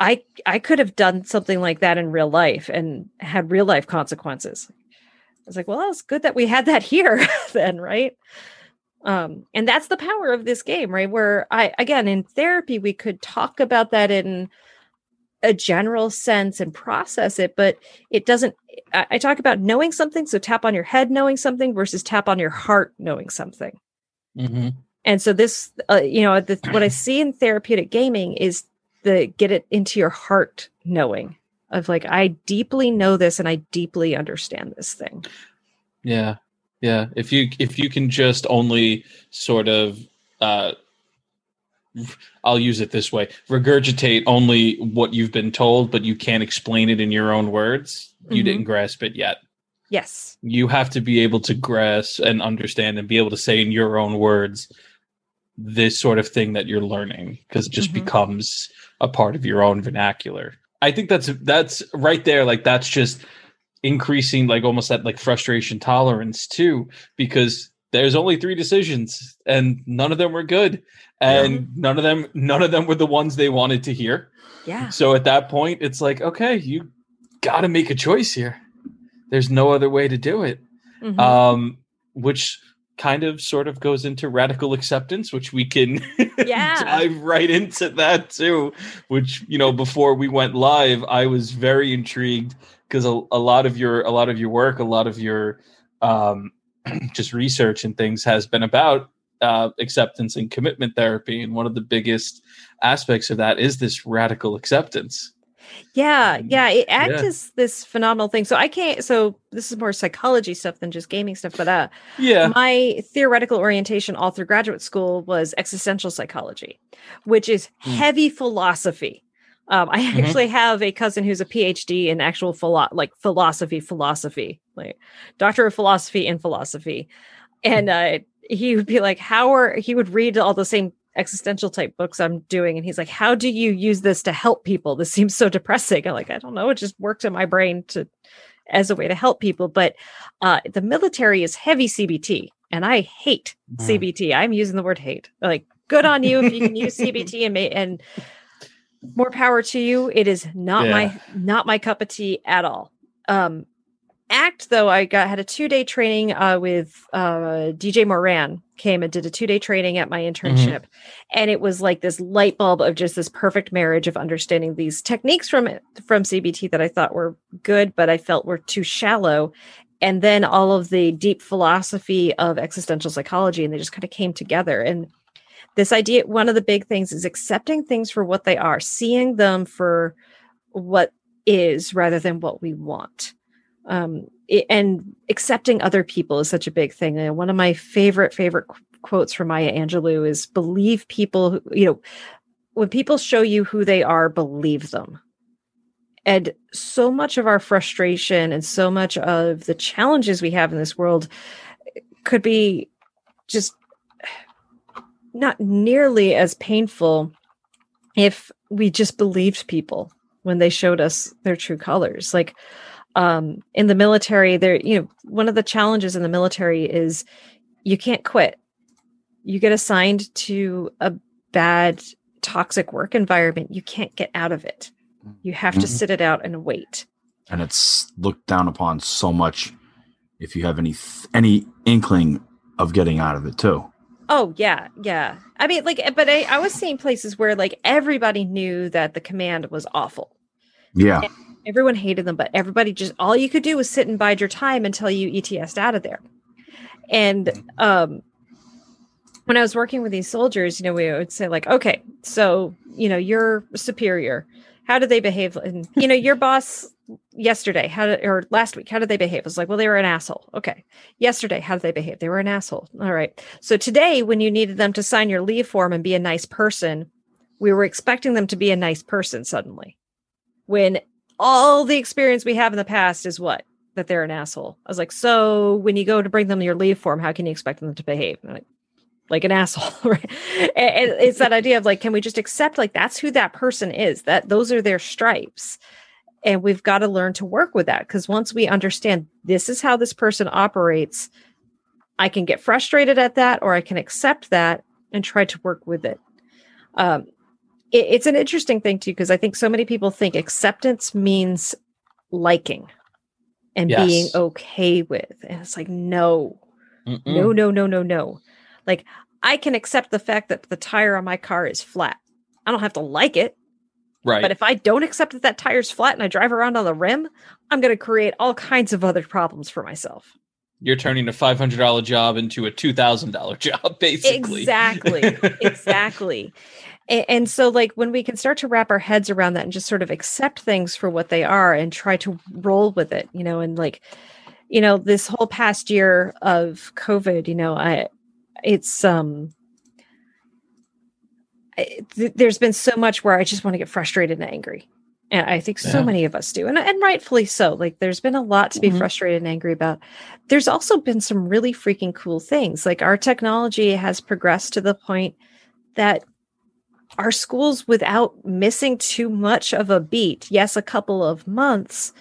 I I could have done something like that in real life and had real life consequences. I was like, well, it's good that we had that here then, right? Um, and that's the power of this game, right? Where I again in therapy we could talk about that in a general sense and process it, but it doesn't. I, I talk about knowing something, so tap on your head knowing something versus tap on your heart knowing something.
Mm-hmm.
And so this, uh, you know, the, what I see in therapeutic gaming is the get it into your heart knowing of like I deeply know this and I deeply understand this thing.
Yeah. Yeah. If you if you can just only sort of uh I'll use it this way regurgitate only what you've been told, but you can't explain it in your own words. You
Mhm.
didn't grasp it yet.
Yes.
You have to be able to grasp and understand and be able to say in your own words this sort of thing that you're learning because it just
Mhm.
becomes a part of your own vernacular. I think that's that's right there. Like that's just increasing like almost that like frustration tolerance too because there's only three decisions and none of them were good and none of them none of them were the ones they wanted to hear
Yeah.
so at that point it's like okay you got to make a choice here there's no other way to do it
Mhm.
um which kind of sort of goes into radical acceptance which we can
Yeah.
dive right into that too which you know before we went live i was very intrigued because a, a lot of your a lot of your work a lot of your um just research and things has been about uh, acceptance and commitment therapy and one of the biggest aspects of that is this radical acceptance
Yeah, yeah. It ACT
Yeah.
is this phenomenal thing. So I can't. So this is more psychology stuff than just gaming stuff. But uh,
yeah
my theoretical orientation all through graduate school was existential psychology, which is
Hmm.
heavy philosophy. Um, I
Mhm.
actually have a cousin who's a PhD in actual philo- like philosophy, philosophy, like doctor of philosophy in philosophy, and uh, he would be like, "How are?" He would read all the same existential type books I'm doing, and he's like, "How do you use this to help people? This seems so depressing." I'm like, "I don't know. It just worked in my brain to as a way to help people." But uh, the military is heavy CBT, and I hate
Mm.
CBT. I'm using the word hate. Like, good on you if you can use CBT and and more power to you. It is not my not my cup of tea at all. Um, ACT though, I got had a two day training uh, with uh, DJ Moran came and did a two day training at my internship, and it was like this light bulb of just this perfect marriage of understanding these techniques from from CBT that I thought were good, but I felt were too shallow. And then all of the deep philosophy of existential psychology, and they just kind of came together. And this idea, one of the big things is accepting things for what they are, seeing them for what is rather than what we want. Um, it- and accepting other people is such a big thing. And one of my favorite, favorite qu- quotes from Maya Angelou is believe people, who, you know, when people show you who they are, believe them. And so much of our frustration and so much of the challenges we have in this world could be just not nearly as painful if we just believed people when they showed us their true colors. Like um in the military there you know one of the challenges in the military is you can't quit. You get assigned to a bad toxic work environment. You can't get out of it. You have to
Mhm.
sit it out and wait.
And it's looked down upon so much if you have any any inkling of getting out of it too.
Oh yeah, yeah. I mean, like, but I, I was seeing places where like everybody knew that the command was awful.
Yeah,
Everyone hated them, but everybody just all you could do was sit and bide your time until you ETS'd out of there. And um, when I was working with these soldiers, you know, we would say like, okay, so you know, your superior, how do they behave? And you know, your boss yesterday, how did or last week, how did they behave? I was like, well, they were an asshole. Okay, yesterday, how did they behave? They were an asshole. All right. So today, when you needed them to sign your leave form and be a nice person, we were expecting them to be a nice person suddenly. When all the experience we have in the past is what? That they're an asshole. I was like, so when you go to bring them your leave form, how can you expect them to behave? And like, like an asshole, right? And it's that idea of like, can we just accept like that's who that person is? That those are their stripes. And we've got to learn to work with that because once we understand this is how this person operates, I can get frustrated at that or I can accept that and try to work with it. Um, it it's an interesting thing too, because I think so many people think acceptance means liking and
Yes.
being okay with. And it's like, no,
Mm-mm.
no, no, no, no, no. Like I can accept the fact that the tire on my car is flat. I don't have to like it.
right.
But if I don't accept that that tire's flat and I drive around on the rim, I'm going to create all kinds of other problems for myself.
You're turning a five hundred dollar job into a two thousand dollar job, basically.
Exactly. exactly. And, and so, like, when we can start to wrap our heads around that and just sort of accept things for what they are and try to roll with it, you know, and like, you know, this whole past year of COVID, you know, I, it's, um, I, th- there's been so much where I just want to get frustrated and angry. And I think so
Yeah.
many of us do, and, and rightfully so. Like, there's been a lot to be
Mhm.
frustrated and angry about. There's also been some really freaking cool things. Like, our technology has progressed to the point that our schools, without missing too much of a beat, yes, a couple of months,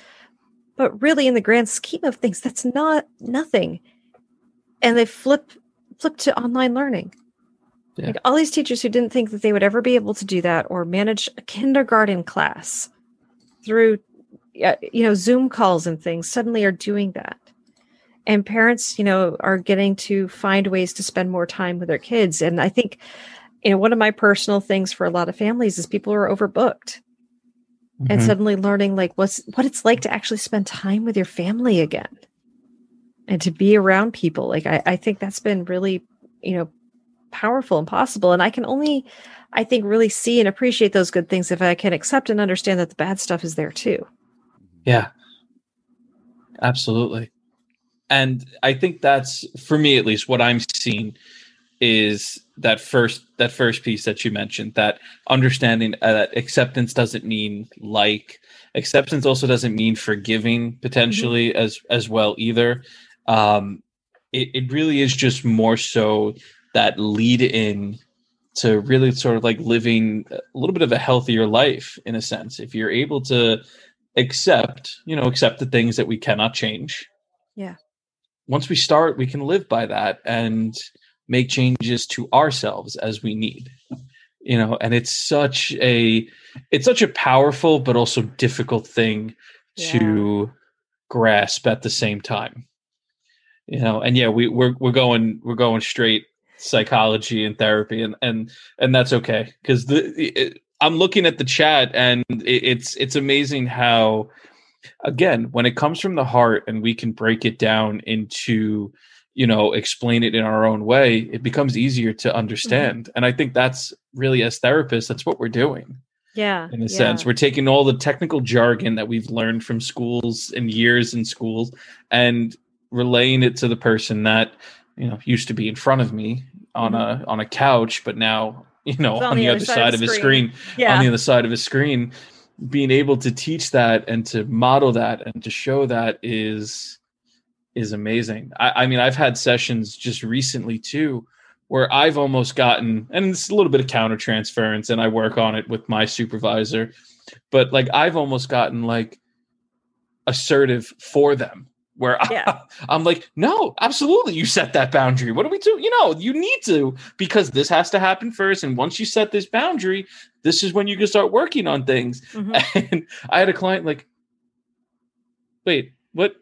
but really in the grand scheme of things, that's not nothing. And they flip flip to online learning.
Yeah.
Like all these teachers who didn't think that they would ever be able to do that or manage a kindergarten class through you know Zoom calls and things suddenly are doing that. And parents, you know, are getting to find ways to spend more time with their kids. And I think, you know, one of my personal things for a lot of families is people are overbooked and
Mhm.
suddenly learning like what's what it's like to actually spend time with your family again and to be around people like I, I think that's been really you know powerful and possible. And i can only i think really see and appreciate those good things if i can accept and understand that the bad stuff is there too.
Yeah. Absolutely. And I think that's for me at least what I'm seeing is that first that first piece that you mentioned that understanding uh, that acceptance doesn't mean like. Acceptance also doesn't mean forgiving potentially as as well either um it, it really is just more so that lead in to really sort of like living a little bit of a healthier life in a sense. If you're able to accept you know accept the things that we cannot change
Yeah.
once we start we can live by that and make changes to ourselves as we need. You know and it's such a it's such a powerful but also difficult thing to grasp at the same time you know and yeah we we're we're going we're going straight psychology and therapy and and and that's okay. Because the it, i'm looking at the chat and it, it's it's amazing how again when it comes from the heart and we can break it down into you know explain it in our own way it becomes easier to understand. Mm-hmm. And i think that's really as therapists that's what we're doing.
Yeah
in a
yeah.
sense we're taking all the technical jargon that we've learned from schools and years in schools and relaying it to the person that you know used to be in front of me on a mm-hmm. on a couch but now you know
It's
on, the, other side, of his screen,
yeah
on the other side of his screen being able to teach that and to model that and to show that is is amazing. I, I mean i've had sessions just recently too where i've almost gotten and it's a little bit of counter transference and i work on it with my supervisor but like i've almost gotten like assertive for them where
Yeah.
I, am like no absolutely you set that boundary. What do we do? You know you need to because this has to happen first and once you set this boundary this is when you can start working on things.
Mhm.
and i had a client like wait what?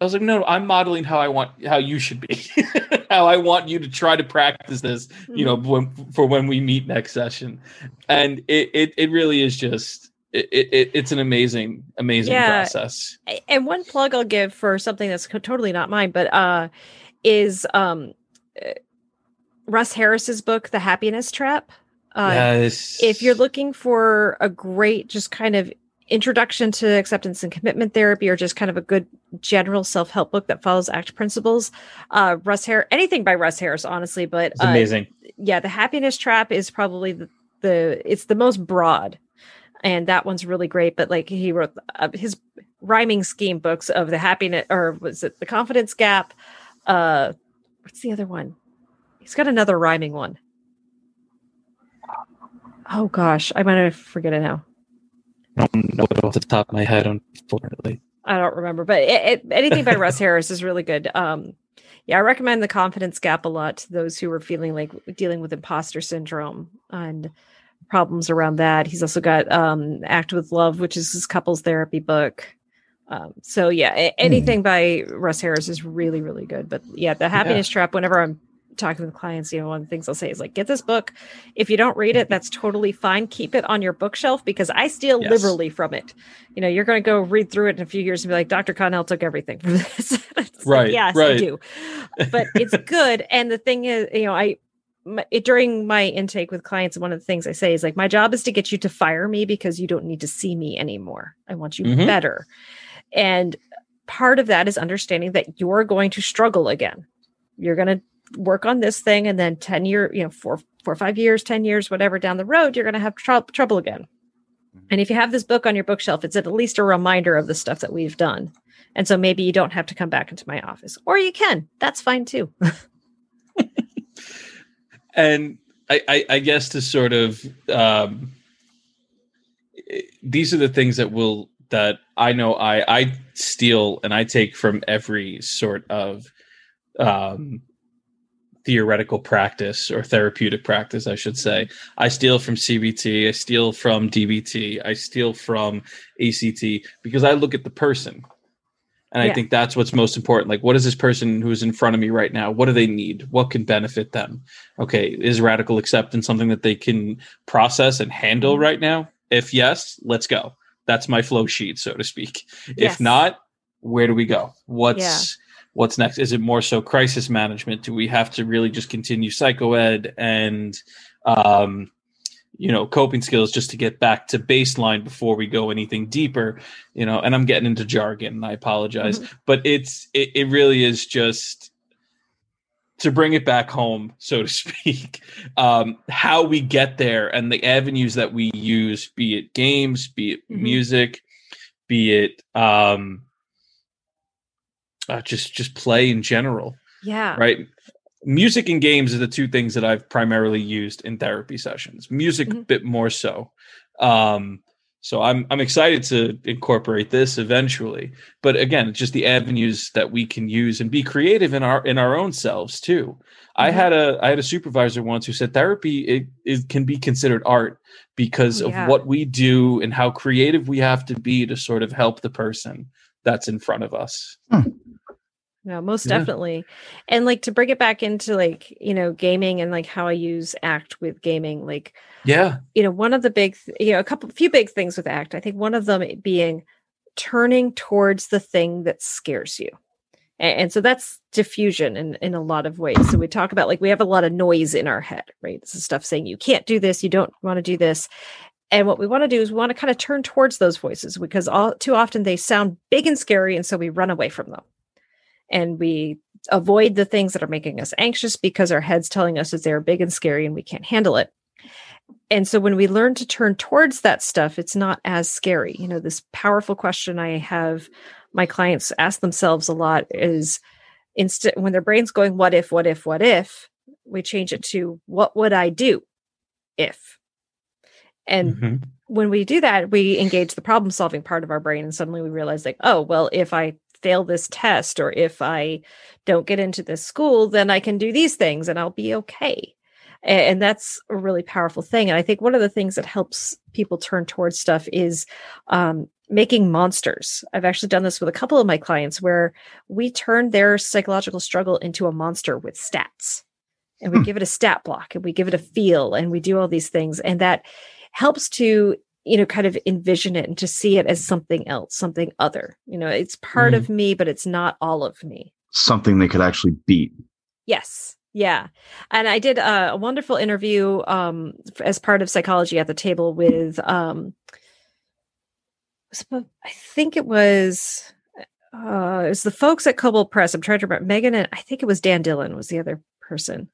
I was like no, no i'm modeling how i want how you should be how i want you to try to practice this you know when, for when we meet next session. And it it, it really is just it, it it's an amazing amazing
Yeah.
process
and one plug I'll give for something that's totally not mine, but uh, is um, uh, Russ Harris's book, The Happiness Trap. Uh,
yes
If you're looking for a great, just kind of introduction to acceptance and commitment therapy, or just kind of a good general self help book that follows ACT principles, uh, Russ Harris, anything by Russ Harris, honestly, but
it's
uh,
amazing
yeah, the happiness trap is probably the, the it's the most broad, and that one's really great. But like he wrote uh, his rhyming scheme books of the happiness, or was it the confidence gap? Uh, what's the other one? He's got another rhyming one. Oh gosh, I'm gonna forget it now.
don't know it off the top of my head, unfortunately.
I don't remember, but it, it, anything by Russ Harris is really good. Um, yeah, I recommend the confidence gap a lot to those who are feeling like dealing with imposter syndrome and problems around that. He's also got um, Act with Love, which is his couples therapy book. Um, so yeah, a- anything mm. by Russ Harris is really, really good. But yeah, the happiness yeah. trap, whenever I'm talking with clients, you know, one of the things I'll say is like, get this book. If you don't read it, that's totally fine. Keep it on your bookshelf because I steal yes. liberally from it. You know, you're going to go read through it in a few years and be like, Dr. Connell took everything from this.
right. Like,
yes,
right.
I do. But it's good. and the thing is, you know, I, my, it, during my intake with clients, one of the things I say is like, my job is to get you to fire me because you don't need to see me anymore. I want you mm-hmm. better. And part of that is understanding that you're going to struggle again. You're going to work on this thing and then 10 year you know four four or five years 10 years whatever down the road you're going to have tr- trouble again mm-hmm. and if you have this book on your bookshelf it's at least a reminder of the stuff that we've done and so maybe you don't have to come back into my office or you can that's fine too
and I, I, I guess to sort of um, these are the things that will that i know i i steal and i take from every sort of um theoretical practice or therapeutic practice, I should say. I steal from CBT, I steal from DBT, I steal from ACT because I look at the person. And yeah. I think that's what's most important. Like, what is this person who's in front of me right now? What do they need? What can benefit them? Okay, is radical acceptance something that they can process and handle mm-hmm. right now? If yes, let's go. That's my flow sheet, so to speak. Yes. If not, where do we go? What's yeah what's next? Is it more so crisis management? Do we have to really just continue psychoed and um, you know coping skills just to get back to baseline before we go anything deeper? You know, and I'm getting into jargon. I apologize, mm-hmm. but it's it, it really is just to bring it back home, so to speak, um, how we get there and the avenues that we use, be it games, be it mm-hmm. music, be it um, uh, just just play in general.
Yeah.
Right. Music and games are the two things that I've primarily used in therapy sessions. Music mm-hmm. a bit more so. Um, so I'm I'm excited to incorporate this eventually. But again, it's just the avenues that we can use and be creative in our in our own selves too. Mm-hmm. I had a I had a supervisor once who said therapy it, it can be considered art because yeah. of what we do and how creative we have to be to sort of help the person that's in front of us. Hmm.
No, most yeah. definitely. And like to bring it back into like, you know, gaming and like how I use ACT with gaming, like,
yeah,
you know, one of the big, you know, a couple, few big things with ACT. I think one of them being turning towards the thing that scares you. And, and so that's defusion in, in a lot of ways. So we talk about like we have a lot of noise in our head, right? This is stuff saying you can't do this, you don't want to do this. And what we want to do is we want to kind of turn towards those voices because all too often they sound big and scary. And so we run away from them and we avoid the things that are making us anxious because our head's telling us that they're big and scary and we can't handle it. And so when we learn to turn towards that stuff, it's not as scary. You know, this powerful question I have my clients ask themselves a lot is instead when their brain's going, what if, what if, what if, we change it to what would I do if? And mm-hmm. when we do that, we engage the problem solving part of our brain and suddenly we realize like, oh, well, if I fail this test or if I don't get into this school, then I can do these things and I'll be okay. And that's a really powerful thing. And I think one of the things that helps people turn towards stuff is um, making monsters. I've actually done this with a couple of my clients where we turn their psychological struggle into a monster with stats. And we hmm. give it a stat block and we give it a feel and we do all these things. And that helps to you know kind of envision it and to see it as something else something other. You know it's part mm. of me but it's not all of me.
Something they could actually beat.
Yes. Yeah. And i did a, a wonderful interview um as part of psychology at the table with um i think it was uh it was the folks at Kobold Press. I'm trying to remember megan and i think it was dan dillon was the other person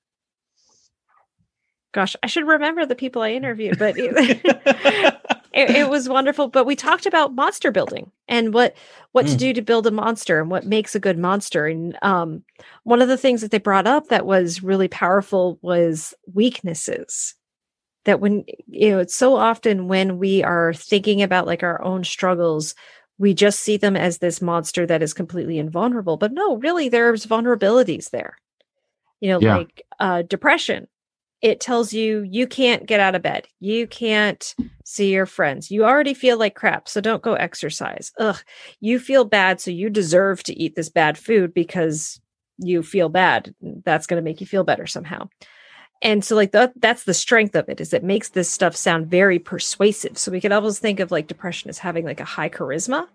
gosh i should remember the people i interviewed but it, it, was wonderful. But we talked about monster building and what what mm. to do to build a monster and what makes a good monster. And um, one of the things that they brought up that was really powerful was weaknesses. That when you know it's so often when we are thinking about like our own struggles we just see them as this monster that is completely invulnerable. But no really there's vulnerabilities there. You know
Yeah.
like uh depression it tells you you can't get out of bed. You can't see your friends. You already feel like crap so don't go exercise. Ugh you feel bad so you deserve to eat this bad food because you feel bad. That's going to make you feel better somehow. And so like that that's the strength of it is it makes this stuff sound very persuasive. So we could almost think of like depression as having like a high charisma.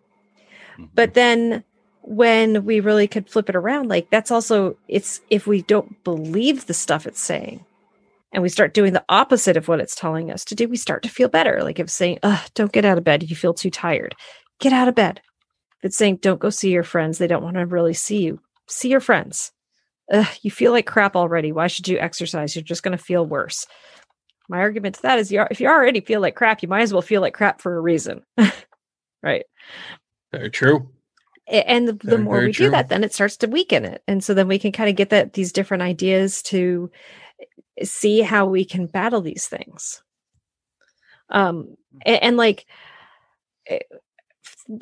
Mm-hmm. But then when we really could flip it around like that's also it's if we don't believe the stuff it's saying and we start doing the opposite of what it's telling us to do we start to feel better. Like if it's saying Ugh, don't get out of bed. You feel too tired. Get out of bed. If it's saying don't go see your friends. They don't want to really see you. See your friends. Ugh, you feel like crap already. Why should you exercise? You're just going to feel worse. My argument to that is you if you already feel like crap you might as well feel like crap for a reason. Right?
Very true.
And the, the more we
true.
do that then it starts to weaken it. And so then we can kind of get that these different ideas to see how we can battle these things um a- and, like eh,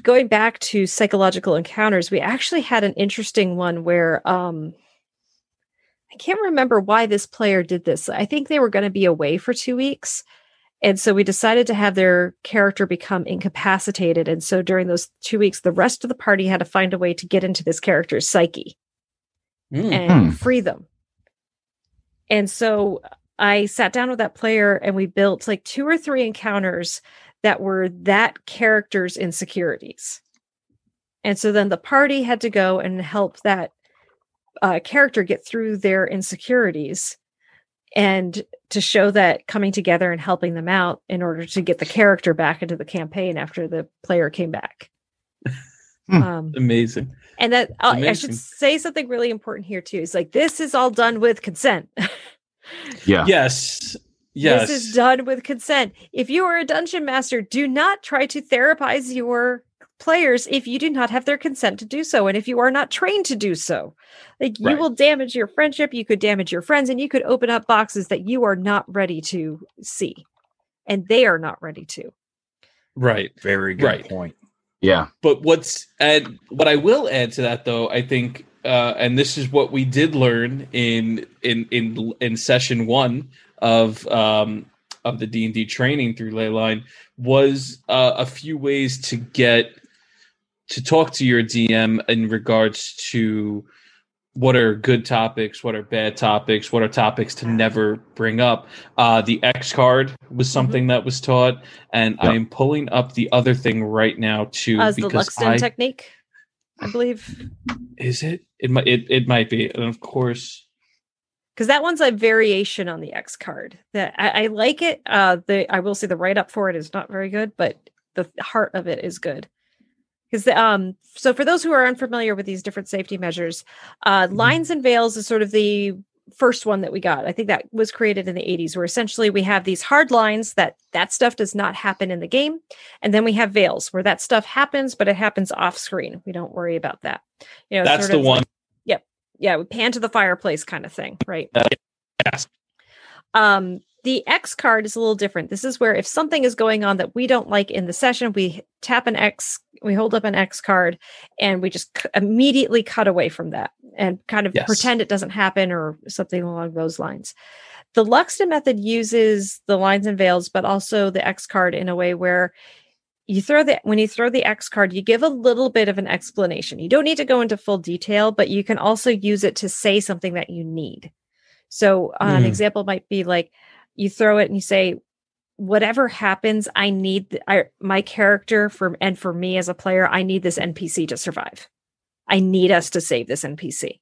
going back to psychological encounters we actually had an interesting one where um i can't remember why this player did this i think they were going to be away for two weeks and so we decided to have their character become incapacitated. And so during those two weeks, the rest of the party had to find a way to get into this character's psyche
Mm.
and
Hmm.
free them. And so I sat down with that player and we built like two or three encounters that were that character's insecurities. And so then the party had to go and help that uh, character get through their insecurities and to show that coming together and helping them out in order to get the character back into the campaign after the player came back.
Hmm.
Um,
Amazing.
and that uh, I should say something really important here too. Is like this is all done with consent.
Yeah.
Yes. Yes.
This is done with consent. If you are a dungeon master, do not try to therapize your players if you do not have their consent to do so and if you are not trained to do so. Like you will damage your friendship, you could damage your friends and you could open up boxes that you are not ready to see and they are not ready to.
right.
Very good
Right.
point.
Yeah.
But what's and what I will add to that though, I think uh and this is what we did learn in in in in session 1 of um of the D&D training through Leyline was uh, a few ways to get to talk to your DM in regards to what are good topics, what are bad topics, what are topics to never bring up. Uh, the X card was something that was taught, and
Yeah.
I am pulling up the other thing right now too
As the
because
Luxton
I
technique, I believe.
is it it might it, it might be, and of course
because that one's a variation on the X card. That I, I like it. Uh, the I will say the write up for it is not very good, but the heart of it is good. Because um, so for those who are unfamiliar with these different safety measures, uh, lines and veils is sort of the first one that we got. I think that was created in the 80s, where essentially we have these hard lines that that stuff does not happen in the game, and then we have veils where that stuff happens, but it happens off screen. We don't worry about that. You know,
that's the one.
like- yeah, we pan to the fireplace kind of thing, right?
Yes.
Um, the X card is a little different. This is where if something is going on that we don't like in the session, we tap an X, we hold up an X card, and we just c- immediately cut away from that and kind of
Yes.
pretend it doesn't happen or something along those lines. The Luxton method uses the lines and veils, but also the X card in a way where you throw the when you throw the X card, you give a little bit of an explanation. You don't need to go into full detail, but you can also use it to say something that you need. So uh, an
Mm.
example might be like you throw it and you say, "Whatever happens, I need I, my character for and for me as a player, I need this NPC to survive. I need us to save this NPC."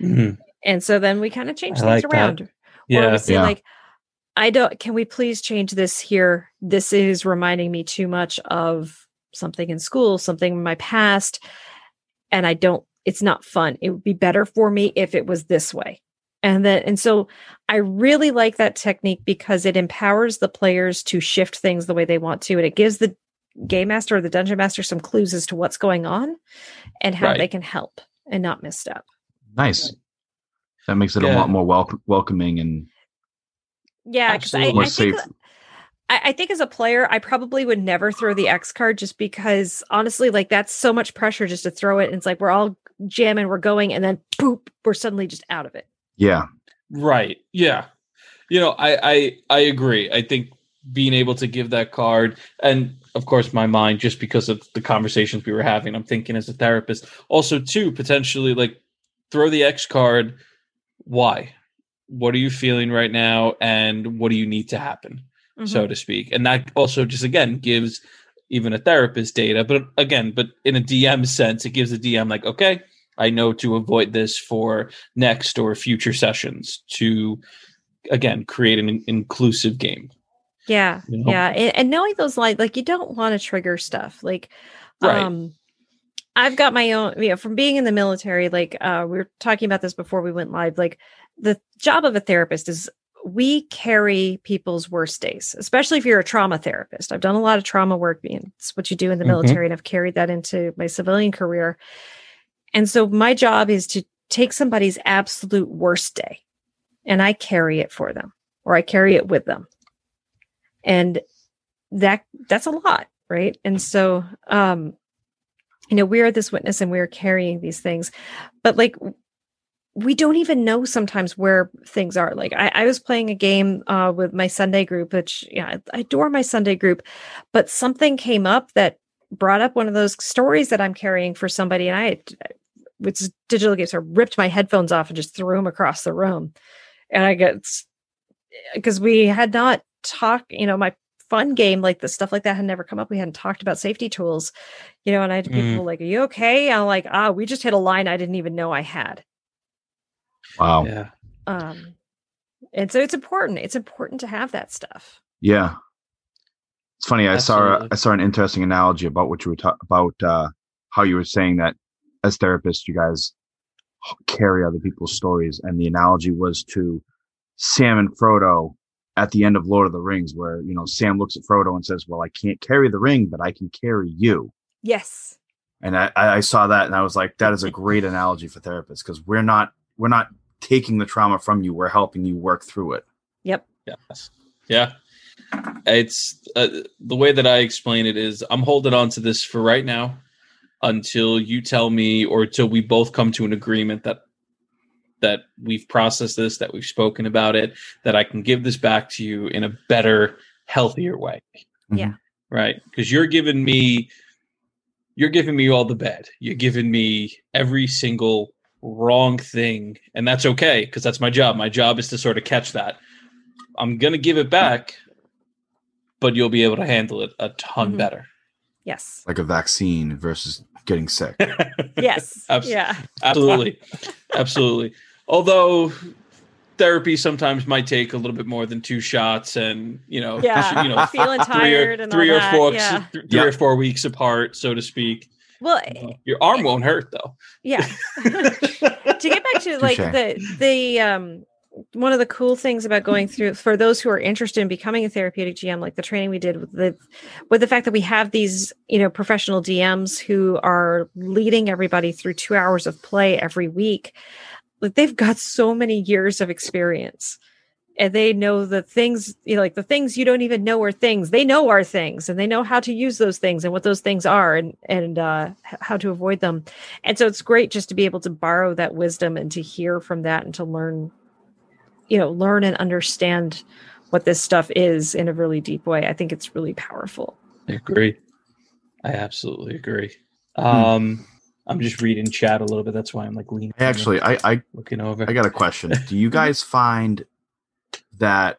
Mhm.
And so then we kind of change
I
things
like that.
around. Or
Yeah.
we say
Yeah.
like, I don't can we please change this here? This is reminding me too much of something in school, something in my past, and I don't it's not fun. It would be better for me if it was this way. And then and so I really like that technique because it empowers the players to shift things the way they want to and it gives the game master or the dungeon master some clues as to what's going on and how
Right.
they can help and not misstep.
Nice. That makes it a lot more wel- welcoming and
Yeah, because I,
Absolutely.
I
More
think
safe.
I, I think as a player, I probably would never throw the X card just because honestly, like that's so much pressure just to throw it. And it's like we're all jamming, we're going, and then poop, we're suddenly just out of it.
Yeah.
Right. Yeah. You know, I I I agree. I think being able to give that card and of course my mind just because of the conversations we were having, I'm thinking as a therapist. Also too, potentially like throw the X card. Why? What are you feeling right now and what do you need to happen,
Mhm.
so to speak? And that also just again gives even a therapist data, but again, but in a DM sense, it gives the DM like, okay, I know to avoid this for next or future sessions to again create an inclusive game.
Yeah,
You know?
yeah, and, and knowing those lines, like you don't want to trigger stuff. Like,
Right.
um, I've got my own, you know, from being in the military. Like, uh, we were talking about this before we went live. Like, the job of a therapist is we carry people's worst days, especially if you're a trauma therapist. I've done a lot of trauma work. It's what you do in the
Mhm.
military, and I've carried that into my civilian career. And so, my job is to take somebody's absolute worst day, and I carry it for them, or I carry it with them. And that that's a lot right? And so um you know we're this witness and we're carrying these things but like we don't even know sometimes where things are. Like i, I was playing a game uh with my sunday group which yeah I adore my sunday group but something came up that brought up one of those stories that i'm carrying for somebody and i with digital games i ripped my headphones off and just threw them across the room and i get because we had not talked you know my fun game like the stuff like that had never come up we hadn't talked about safety tools you know and i had
Mm.
people like are you okay i'm like ah we just hit a line i didn't even know i had
Wow. Yeah.
Yeah.
um and so it's important it's important to have that stuff Yeah.
It's funny. I saw
Absolutely.
I saw an interesting analogy about what you were ta- about uh, how you were saying that as therapists, you guys carry other people's stories, and the analogy was to Sam and Frodo at the end of Lord of the Rings, where you know Sam looks at Frodo and says, "Well, I can't carry the ring, but I can carry you."
yes
And I, I I saw that, and I was like, "That is a great analogy for therapists because we're not we're not taking the trauma from you; we're helping you work through it."
yep
Yes. Yeah. It's uh, the way that I explain it is I'm holding on to this for right now until you tell me or until we both come to an agreement that that we've processed this, that we've spoken about it, that I can give this back to you in a better, healthier way.
Yeah.
Right? Because you're giving me you're giving me all the bad. You're giving me every single wrong thing, and that's okay because that's my job. My job is to sort of catch that. I'm gonna give it back, but you'll be able to handle it a ton
Mhm.
better.
yes
Like a vaccine versus getting sick.
yes
Abs-
yeah
absolutely, absolutely. Although therapy sometimes might take a little bit more than two shots, and you know,
yeah
you know,
feeling
three
tired
or
and
three
all
or four,
yeah
th- three
Yeah.
or four weeks apart, so to speak.
well
Your arm won't hurt though.
yeah to get back to like
Touche.
the the um one of the cool things about going through for those who are interested in becoming a therapeutic GM, like the training we did with the with the fact that we have these, you know, professional DMs who are leading everybody through two hours of play every week. Like they've got so many years of experience. And they know the things, you know, like the things you don't even know are things. They know are things and they know how to use those things and what those things are and and uh how to avoid them. And so it's great just to be able to borrow that wisdom and to hear from that and to learn, you know, learn and understand what this stuff is in a really deep way. I think it's really powerful.
I agree. I absolutely agree. Um, I'm just reading chat a little bit. That's why I'm like leaning.
Hey, Actually, I, I
looking over.
I got a question. Do you guys find that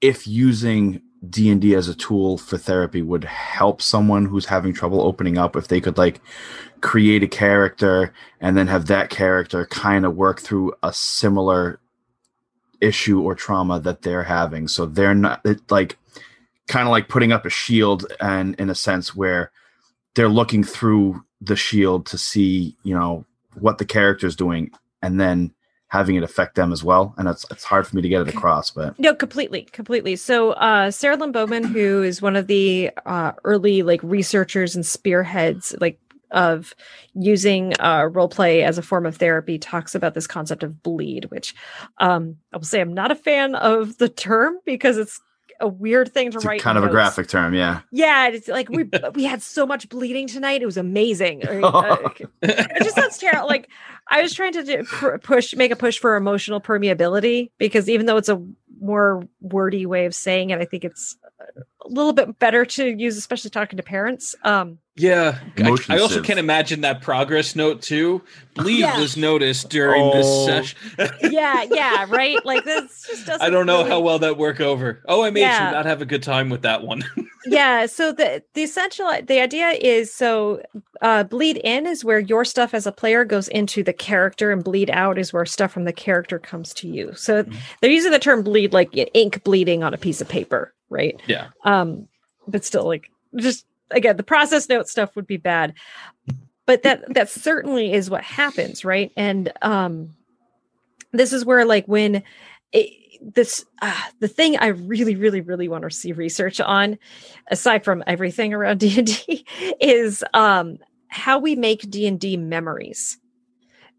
if using D and D as a tool for therapy would help someone who's having trouble opening up, if they could like create a character and then have that character kind of work through a similar issue or trauma that they're having, so they're not it, like kind of like putting up a shield and in a sense where they're looking through the shield to see you know what the character's doing and then having it affect them as well. And it's it's hard for me to get it across, but
No, completely, completely. So uh Sarah Lynn Bowman, who is one of the uh early like researchers and spearheads, like of using uh, role play as a form of therapy talks about this concept of bleed, which um, I will say I'm not a fan of the term because it's a weird thing to
It's
write.
kind
in
of a graphic term, yeah.
Yeah, it's like we we had so much bleeding tonight. It was amazing. Uh, it just sounds terrible. Like I was trying to do, pr- push, make a push for emotional permeability because even though it's a more wordy way of saying it, I think it's a little bit better to use, especially talking to parents. Um,
Yeah, I,
Emotion
I also can't imagine that progress note too. Bleed
Yeah.
was noticed during this
Oh.
session.
yeah, yeah, right. Like this just doesn't.
I don't know
really-
how well that work over. OMH
Yeah.
would not have a good time with that one.
yeah so the the essential the idea is so uh bleed in is where your stuff as a player goes into the character and bleed out is where stuff from the character comes to you so
Mhm.
they're using the term bleed like ink bleeding on a piece of paper right
yeah.
um but still like just again the process note stuff would be bad but that that certainly is what happens right? And um this is where like when it, this uh, the thing i really really really want to see research on aside from everything around d&d is um how we make d&d memories.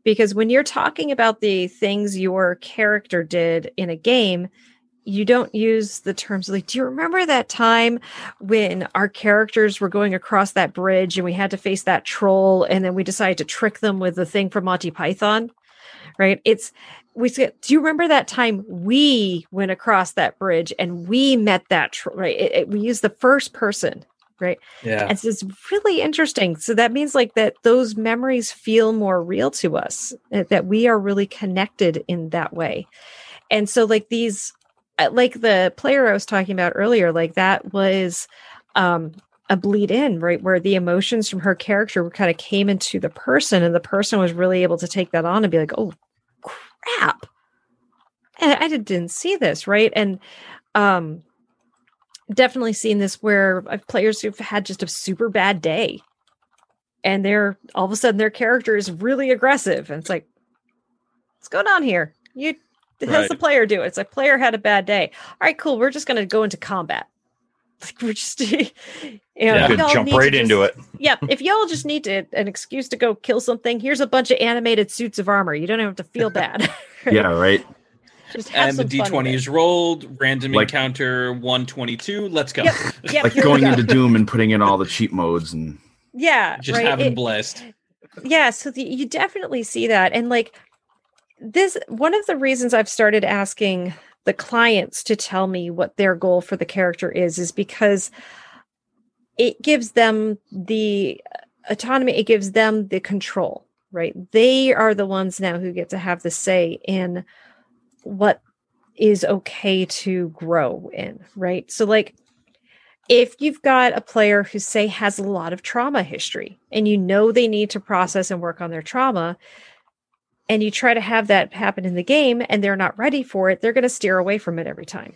Because when you're talking about the things your character did in a game you don't use the terms like do you remember that time when our characters were going across that bridge and we had to face that troll and then we decided to trick them with the thing from monty python right it's we said do you remember that time we went across that bridge and we met that troll right it, it- we use the first person right
Yeah.
and so it's really interesting. So that means like that those memories feel more real to us, that we are really connected in that way. And so like these like the player I was talking about earlier, like that was um a bleed in, right? Where the emotions from her character kind of came into the person and the person was really able to take that on and be like, "Oh crap." And I didn't, see this, right? And um definitely seen this where I've players who've had just a super bad day and they're all of a sudden their character is really aggressive and it's like what's going on here you how's
Right.
the player do it it's like player had a bad day all right cool we're just going to go into combat like we're just you know,
yeah,
you
jump right into
just-
it.
yeah if y'all just need to, an excuse to go kill something here's a bunch of animated suits of armor you don't have to feel bad
Yeah, right.
just have
And the
some fun
D20 is rolled. Random
Like-
encounter 122. Let's go.
Yep. Yep,
Like going
go.
into Doom and putting in all the cheat modes and
yeah
Just
right
having
It-
blessed.
yeah so the, you definitely see that and like this one of the reasons i've started asking the clients to tell me what their goal for the character is is because it gives them the autonomy it gives them the control right? They are the ones now who get to have the say in what is okay to grow in right? So like if you've got a player who say has a lot of trauma history and you know they need to process and work on their trauma and you try to have that happen in the game and they're not ready for it they're going to steer away from it every time.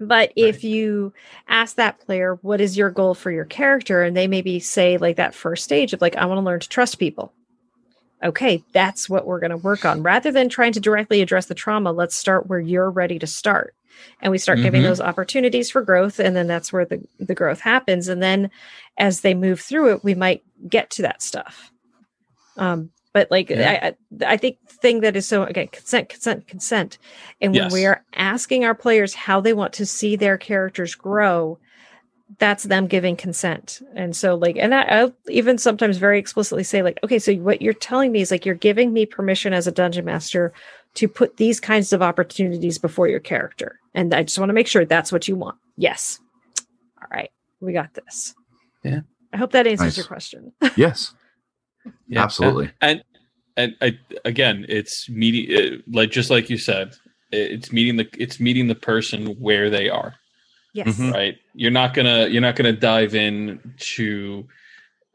But if you ask that player what is your goal for your character? and they maybe say like that first stage of like i want to learn to trust people. Okay that's what we're going to work on. Rather than trying to directly address the trauma let's start where you're ready to start. And we start giving
Mhm.
those opportunities for growth and then that's where the, the growth happens. And then as they move through it we might get to that stuff. Um but like
Yeah.
I, I I think the thing that is so again consent consent consent. And when
Yes.
we are asking our players how they want to see their characters grow that's them giving consent. And so like and I, i'll even sometimes very explicitly say like okay so what you're telling me is like you're giving me permission as a dungeon master to put these kinds of opportunities before your character. And i just want to make sure that's what you want. Yes. All right. We got this.
Yeah.
i hope that answers
Nice.
your question.
Yes,
Yeah.
absolutely.
And and I, again, it's meeting uh, like just like you said, it's meeting the it's meeting the person where they are.
yes
Mhm.
right you're not gonna you're not gonna dive in to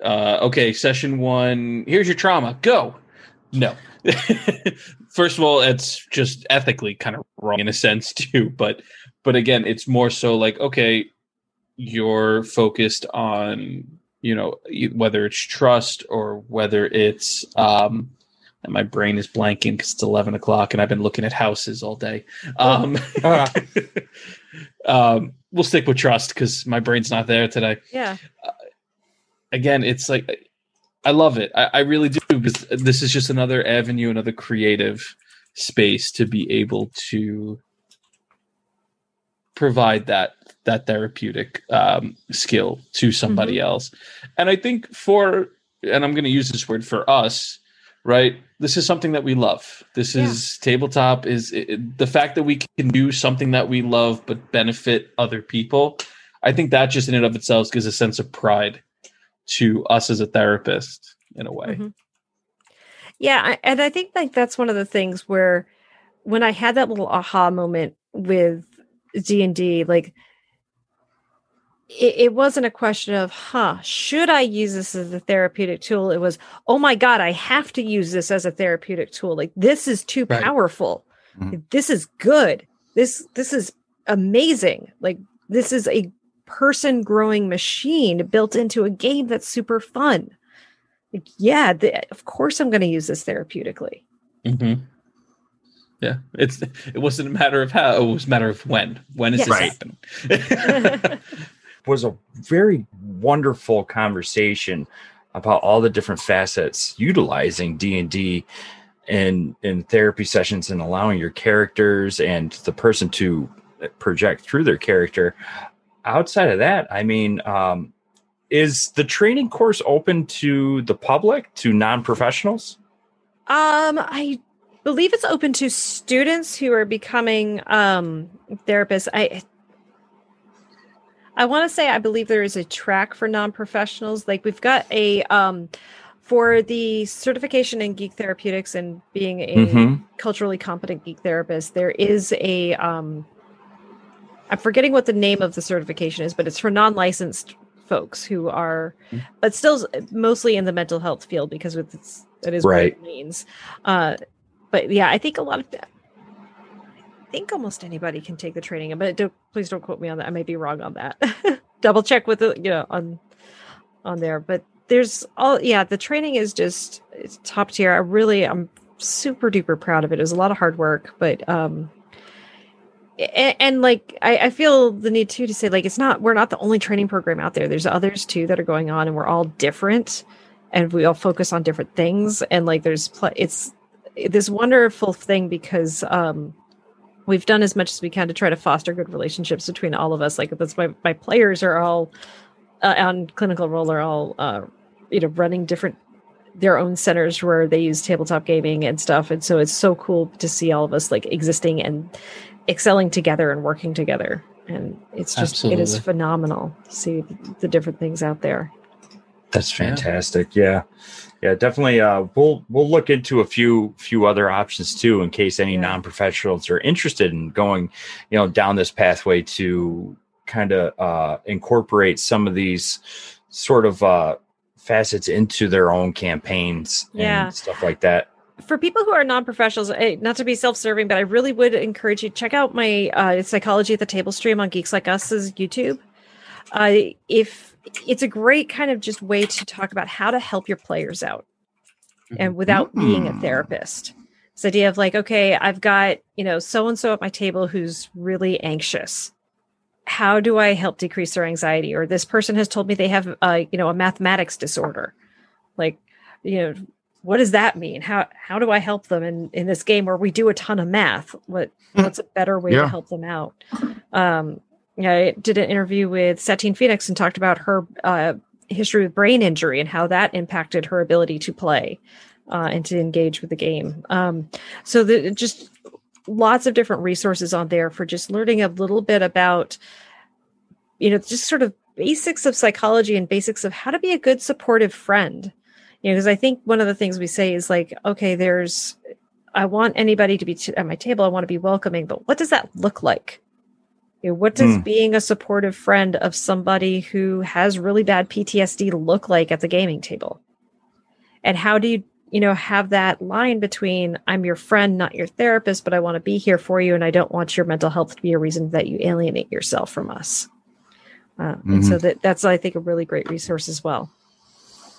uh okay session one here's your trauma go no first of all it's just ethically kind of wrong in a sense too but but again it's more so like okay you're focused on you know e- whether it's trust or whether it's um and my brain is blanking because it's 11 o'clock and i've been looking at houses all day um um, we'll stick with trust because my brain's not there today.
yeah
Again, it's like I love it. I, I really do because this is just another avenue, another creative space to be able to provide that that therapeutic um, skill to somebody
Mm-hmm.
else. And I think for and I'm going to use this word for us, right? This is something that we love. This
Yeah.
is tabletop is it, the fact that we can do something that we love but benefit other people. I think that just in and of itself gives a sense of pride to us as a therapist in a way.
Mhm. Yeah, I, and I think like that's one of the things where when I had that little aha moment with D and D, like it, it wasn't a question of, huh, should I use this as a therapeutic tool? It was, oh my god, I have to use this as a therapeutic tool. Like this is too
Right.
powerful.
Mhm.
This is good. This this is amazing. Like this is a person growing machine built into a game that's super fun like yeah the, of course i'm going to use this therapeutically
hmm Yeah, it's it wasn't a matter of how; it was a matter of when. When is
Yes.
this
Right.
happening?
was a very wonderful conversation about all the different facets utilizing D&D in in therapy sessions and allowing your characters and the person to project through their character. Outside of that i mean um is the training course open to the public to non-professionals?
Um i believe it's open to students who are becoming um therapists. I i want to say i believe there is a track for non-professionals like we've got a um for the certification in geek therapeutics and being a
Mhm.
culturally competent geek therapist there is a um i'm forgetting what the name of the certification is but it's for non-licensed folks who are
Mm.
but still mostly in the mental health field because it's that is
Right.
what it means uh but yeah i think a lot of think almost anybody can take the training but don't, please don't quote me on that. I may be wrong on that. Double check with the you know on on there but there's all yeah the training is just top tier. I really i'm super duper proud of it. It was a lot of hard work but um and, and like I, I feel the need too to say like it's not we're not the only training program out there. There's others too that are going on and we're all different and we all focus on different things. And like there's pl- it's this wonderful thing because um we've done as much as we can to try to foster good relationships between all of us. Like that's my my players are all uh, on Clinical Roll are all uh you know running different their own centers where they use tabletop gaming and stuff. And so it's so cool to see all of us like existing and excelling together and working together. And it's just it is phenomenal to see the different things out there
That's fantastic. Yeah. Yeah, definitely uh we'll we'll look into a few few other options too in case any
Yeah.
non-professionals are interested in going, you know, down this pathway to kind of uh incorporate some of these sort of uh facets into their own campaigns
Yeah.
and stuff like that.
for people who are non-professionals eh, not to be self-serving but i really would encourage you to check out my uh, psychology at the table stream on geeks like us's youtube uh, if it's a great kind of just way to talk about how to help your players out and without being a
Mm.
therapist. This idea of like okay i've got you know so and so at my table who's really anxious. How do i help decrease their anxiety? Or this person has told me they have uh, you know a mathematics disorder. Like you know what does that mean? How how do i help them in in this game where we do a ton of math? What what's a better way to help them out? Um yeah i did an interview with satine phoenix and talked about her uh history with brain injury and how that impacted her ability to play uh, and to engage with the game. Um so the just lots of different resources on there for just learning a little bit about you know just sort of basics of psychology and basics of how to be a good supportive friend. You know because i think one of the things we say is like okay there's i want anybody to be t- at my table i want to be welcoming but what does that look like you know, what does
Hmm.
being a supportive friend of somebody who has really bad ptsd look like at the gaming table and how do you you know have that line between i'm your friend not your therapist but i want to be here for you and i don't want your mental health to be a reason that you alienate yourself from us uh, and so that that's i think a really great resource as well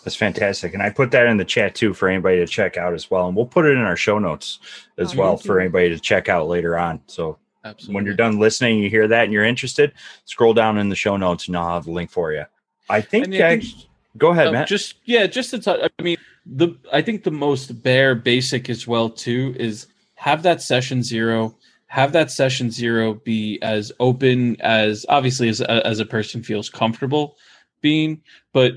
That's fantastic. And I put that in the chat too for anybody to check out as well. And we'll put it in our show notes as
Oh,
well for anybody to check out later on. So
Absolutely.
when you're done listening, you hear that and you're interested, scroll down in the show notes and I'll have the link for you. I think,
I think-
Go ahead,
Uh,
Matt.
Just yeah, just to touch. I mean, the I think the most bare basic as well too is have that session zero. Have that session zero be as open as obviously as as a person feels comfortable being, but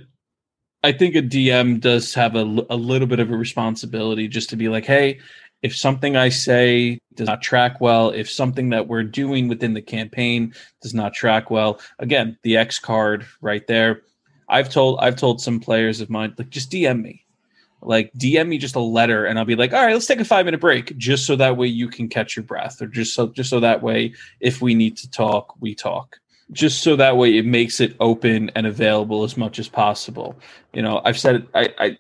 I think a DM does have a, a little bit of a responsibility just to be like, hey, if something I say does not track well, if something that we're doing within the campaign does not track well, again, the X card right there. I've told I've told some players of mine like just DM me, like DM me just a letter, and I'll be like, all right, let's take a five minute break, just so that way you can catch your breath, or just so just so that way if we need to talk, we talk, just so that way it makes it open and available as much as possible. You know, I've said. I I,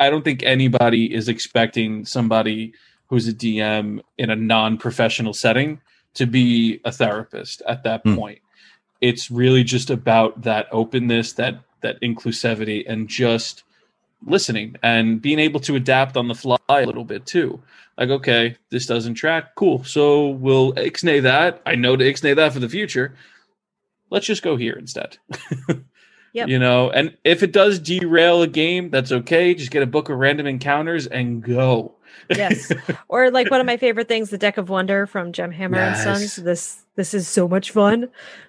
I don't think anybody is expecting somebody who's a DM in a non professional setting to be a therapist at that
Hmm.
point. It's really just about that openness, that that inclusivity, and just listening and being able to adapt on the fly a little bit too. Like, okay, this doesn't track. Cool. So we'll ixnay that. I know to ixnay that for the future. Let's just go here instead.
Yep.
You know, and if it does derail a game, that's okay. Just get a book of random encounters and go.
Yes. or like one of my favorite things, the Deck of Wonder from Gem Hammer
Yes.
and Sons. This this is so much fun.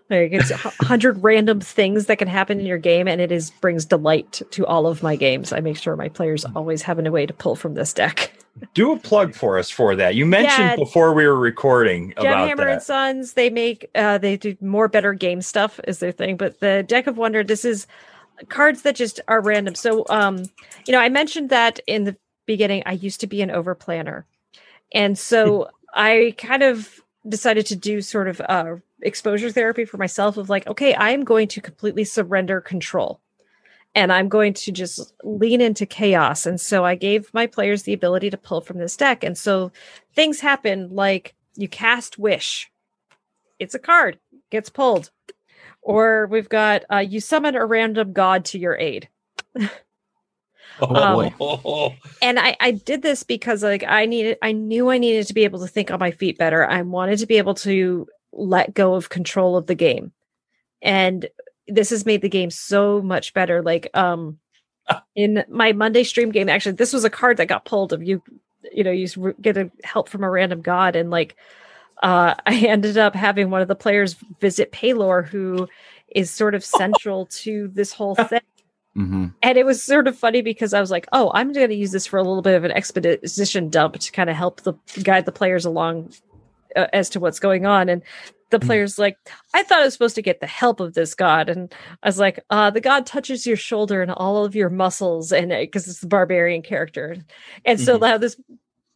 Like it's a hundred random things that can happen in your game, and it is brings delight to all of my games. I make sure my players always have a way to pull from this deck.
Do a plug for us for that. You mentioned
Yeah.
before we were recording
Gem
about
Hammer and. Sons, they make uh they do more better game stuff is their thing. But the Deck of Wonder, this is cards that just are random. So um, you know, I mentioned that in the beginning, I used to be an over planner. And so I kind of decided to do sort of uh exposure therapy for myself of like, okay, I'm going to completely surrender control. And I'm going to just lean into chaos. And so I gave my players the ability to pull from this deck. And so things happen like you cast wish it's a card gets pulled or we've got uh, you summon a random god to your aid
Oh,
Oh,
and I, I did this because like i needed i knew i needed to be able to think on my feet better. I wanted to be able to let go of control of the game. And this has made the game so much better. Like um in my monday stream game actually this was a card that got pulled of you you know you get a help from a random god. And like uh i ended up having one of the players visit Pelor who is sort of central to this whole thing
hmm
and it was sort of funny because I was like, "Oh, I'm going to use this for a little bit of an exposition dump to kind of help the guide the players along uh, as to what's going on." And the players like, "I thought I was supposed to get the help of this god," and I was like, uh, "The god touches your shoulder and all of your muscles, and because it's the barbarian character." And so
Mhm.
now this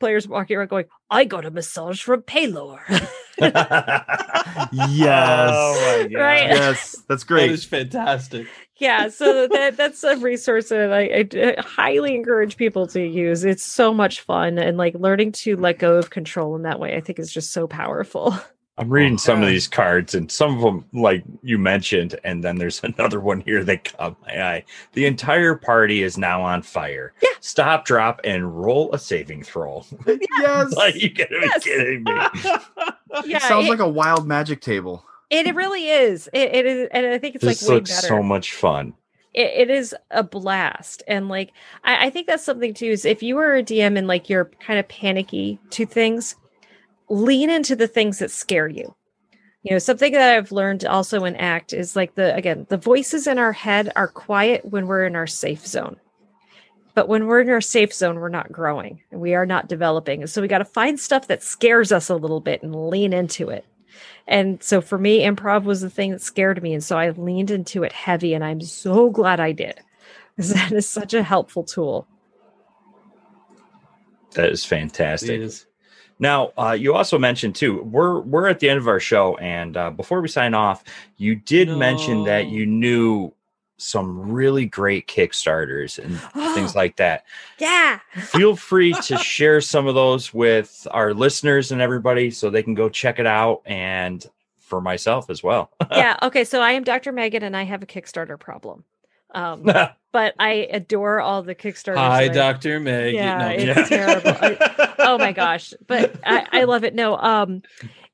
players walking around going, "I got a massage from Pelor."
Yes.
Oh my God.
Right.
yes, that's great.
is fantastic.
Yeah so that that's a resource that I highly encourage people to use it's so much fun and like learning to let go of control in that way i think is just so powerful
I'm reading some of these cards, and some of them, like you mentioned, and then there's another one here that caught my eye. The entire party is now on fire.
Yeah.
Stop, drop, and roll a saving throw.
yes.
like you gotta
Yes.
be kidding me.
yeah
Sounds
it,
like a wild magic table.
It, it really is. It, it is and i think it's
this
like way
looks
better.
so much fun.
it, it is a blast and like I, I think that's something too is if you are a dm and like you're kind of panicky to things lean into the things that scare you. You know something that i've learned also in act is like the again the voices in our head are quiet when we're in our safe zone. But when we're in our safe zone we're not growing and we are not developing. And so we got to find stuff that scares us a little bit and lean into it and so for me, improv was the thing that scared me. And so I leaned into it heavy, and I'm so glad I did. 'Cause That is such a helpful tool.
That is fantastic.
is.
Now, uh, you also mentioned too. We're we're at the end of our show, and uh, before we sign off, you did mention that you knew some really great Kickstarters and things like that.
Yeah.
Feel free to share some of those with our listeners and everybody, so they can go check it out, and for myself as well.
Yeah. Okay. So I am Dr. Megan, and I have a Kickstarter problem. Um, but I adore all the Kickstarters.
Hi,
that I-
Dr. Meg.
Yeah,
No,
it's terrible. I- oh my gosh but I, I love it no um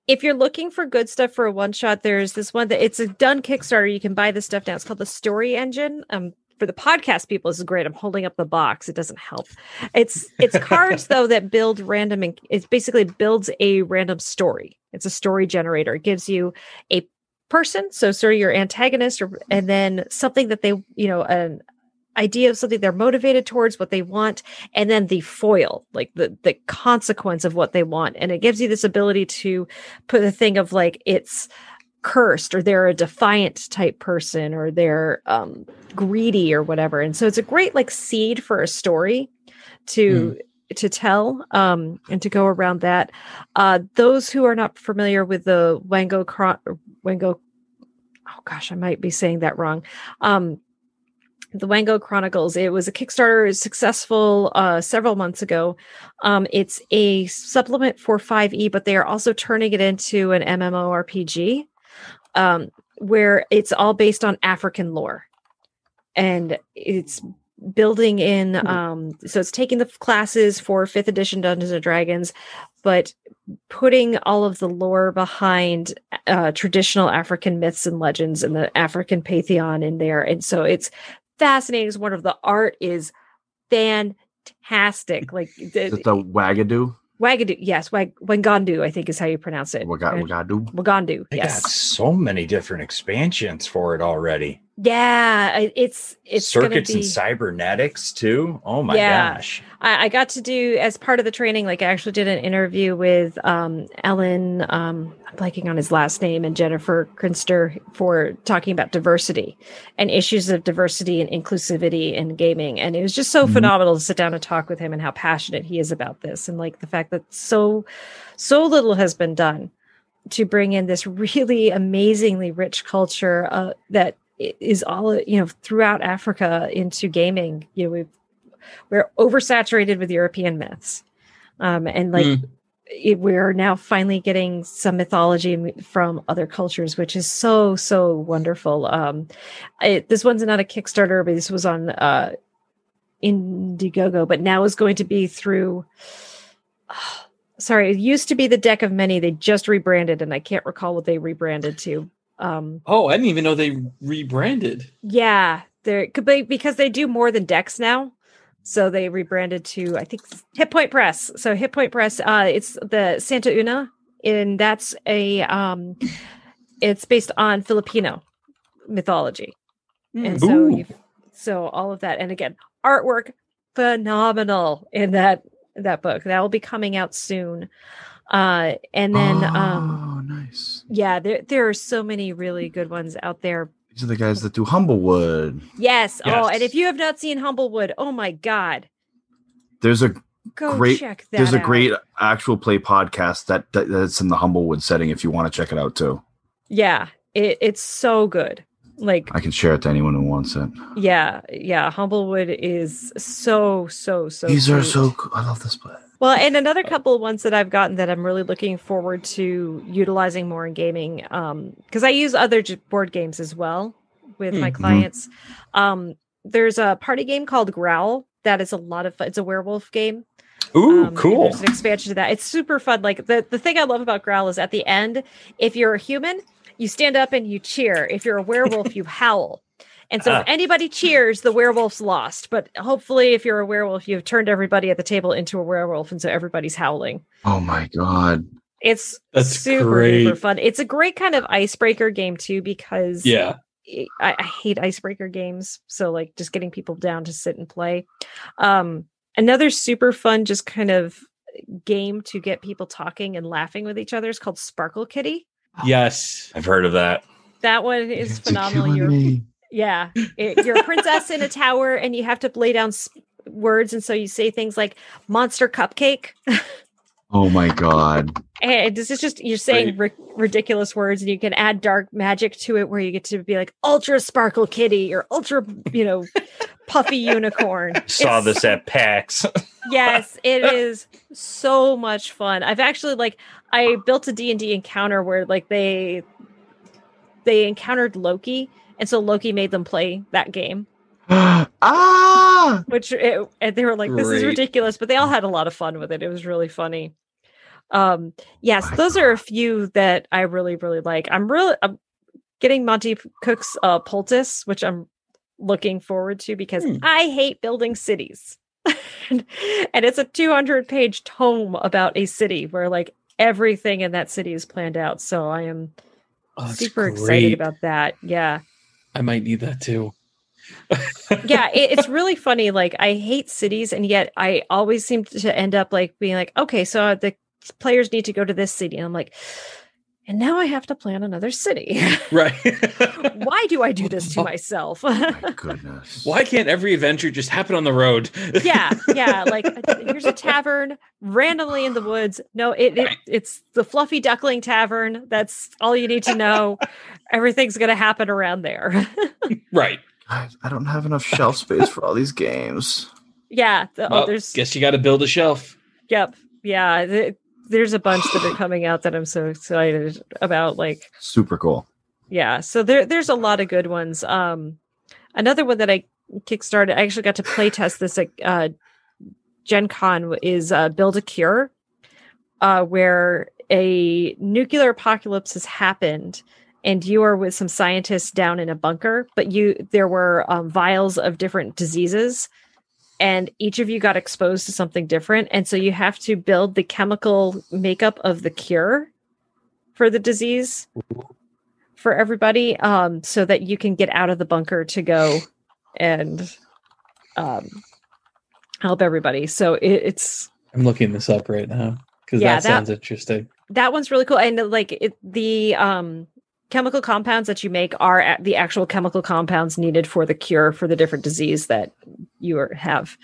if you're looking for good stuff for a one shot there's this one that it's a done kickstarter you can buy this stuff now it's called the story engine um for the podcast people, this is great. I'm holding up the box. It doesn't help. It's it's cards though that build random and it basically builds a random story. It's a story generator. It gives you a person, so sort of your antagonist, or and then something that they, you know, an idea of something they're motivated towards, what they want, and then the foil, like the the consequence of what they want. And it gives you this ability to put the thing of like it's cursed or they're a defiant type person or they're um greedy or whatever. And so it's a great like seed for a story to mm. to tell um and to go around that. Uh those who are not familiar with the Wango Wango oh gosh, I might be saying that wrong. Um the Wango Chronicles. It was a Kickstarter, successful uh, several months ago. Um, it's a supplement for 5e, but they are also turning it into an MMORPG um, where it's all based on African lore. And it's building in hmm. um so it's taking the classes for fifth edition dungeons and dragons but putting all of the lore behind uh traditional african myths and legends and the african pantheon in there and so it's fascinating. It's one of the art is fantastic. Like
the, is it the Wagadu?
Wagadu, yes, Wag- Wagandu, I think is how you pronounce it.
Wag- Wagadu.
Wagandu,
they
yes.
got so many different expansions for it already.
Yeah, it's it's
circuits
be,
and cybernetics too. Oh my
yeah.
gosh!
I, I, got to do as part of the training. Like I actually did an interview with um, Allen. Um, I'm blanking on his last name and Jennifer Krinster for talking about diversity and issues of diversity and inclusivity in gaming. And it was just so mm-hmm. phenomenal to sit down and talk with him and how passionate he is about this and like the fact that so so little has been done to bring in this really amazingly rich culture uh, that is all you know throughout Africa into gaming. You know, we've we're oversaturated with European myths, um, and like mm. it, we're now finally getting some mythology from other cultures, which is so so wonderful. Um, this one's not a Kickstarter, but this was on uh, Indiegogo, but now is going to be through. Sorry, it used to be the deck of many. They just rebranded, and I can't recall what they rebranded to. Um,
oh, I didn't even know they rebranded.
Yeah, they're because they do more than decks now. So they rebranded to I think Hit Point Press. So Hit Point Press, uh, it's the Sina Una, and that's a um, it's based on Filipino mythology, mm. and so so all of that, and again, artwork phenomenal in that that book that will be coming out soon. Uh, and then,
oh,
um,
nice.
Yeah, there there are so many really good ones out there.
These are the guys that do Humblewood.
Yes. yes. Oh, and if you have not seen Humblewood, oh my god,
there's a
Go
great
check that
there's a
out.
great actual play podcast that, that that's in the Humblewood setting. If you want to check it out too.
Yeah, it, it's so good. Like
I can share it to anyone who wants it.
Yeah, yeah. Humblewood is so so so.
These are so. Cool. I love this play.
Well, and another couple of ones that I've gotten that I'm really looking forward to utilizing more in gaming, because um, I use other board games as well with mm-hmm. my clients. Um, there's a party game called Growl that is a lot of fun. It's a werewolf game.
Ooh, um, cool!
There's an expansion to that. It's super fun. Like the the thing I love about Growl is at the end, if you're a human, you stand up and you cheer. If you're a werewolf, you howl. And so, uh, if ah. anybody cheers, the werewolf's lost. But hopefully, if you're a werewolf, you've turned everybody at the table into a werewolf, and so everybody's howling.
Oh my god!
It's
That's
super
great.
super fun. It's a great kind of icebreaker game too, because
yeah,
I, I hate icebreaker games. So like just getting people down to sit and play. Um, another super fun, just kind of game to get people talking and laughing with each other is called Sparkle Kitty.
Yes,
I've heard of that.
That one is phenomenal. You're yeah, it, you're a princess in a tower, and you have to lay down words, and so you say things like "monster cupcake."
oh my god!
And this is just you're saying ri- ridiculous words, and you can add dark magic to it, where you get to be like "ultra sparkle kitty" or "ultra," you know, puffy unicorn.
Saw it's, this at PAX.
yes, it is so much fun. I've actually like I built a D and D encounter where like they they encountered Loki and so Loki made them play that game.
ah,
which it, and they were like, "This Great. is ridiculous," but they all had a lot of fun with it. It was really funny. Um, yes, My those God. are a few that I really, really like. I'm really I'm getting Monte Cook's uh, Ptolus, which I'm looking forward to because
Hmm.
I hate building cities. and it's a 200 page tome about a city where like everything in that city is planned out. So I am
Oh,
super excited about that. Yeah.
I might need that too.
yeah it, it's really funny like i hate cities and yet i always seem to end up like being like okay so the players need to go to this city and i'm like and now i have to plan another city
right.
why do i do this to myself
My goodness.
Why can't every adventure just happen on the road?
yeah yeah like uh, here's a tavern randomly in the woods no it, it it's the fluffy duckling tavern that's all you need to know everything's gonna happen around there
right.
Guys, I don't have enough shelf space for all these games.
yeah the, oh,
Well,
there's
guess you got to build a shelf.
Yep. Yeah. th- there's a bunch that are coming out that I'm so excited about. Like,
Super cool.
yeah. So there, there's a lot of good ones. Um, another one that I kickstarted, I actually got to play test this at uh, Gen Con is uh, Build a Cure, uh, where a nuclear apocalypse has happened and you are with some scientists down in a bunker but you there were um, vials of different diseases and each of you got exposed to something different. And so you have to build the chemical makeup of the cure for the disease for everybody um, so that you can get out of the bunker to go and um, help everybody. So it, it's
I'm looking this up right now because
Yeah,
that,
that-
sounds interesting.
that one's really cool. And like it, the um chemical compounds that you make are the actual chemical compounds needed for the cure for the different disease that you are, have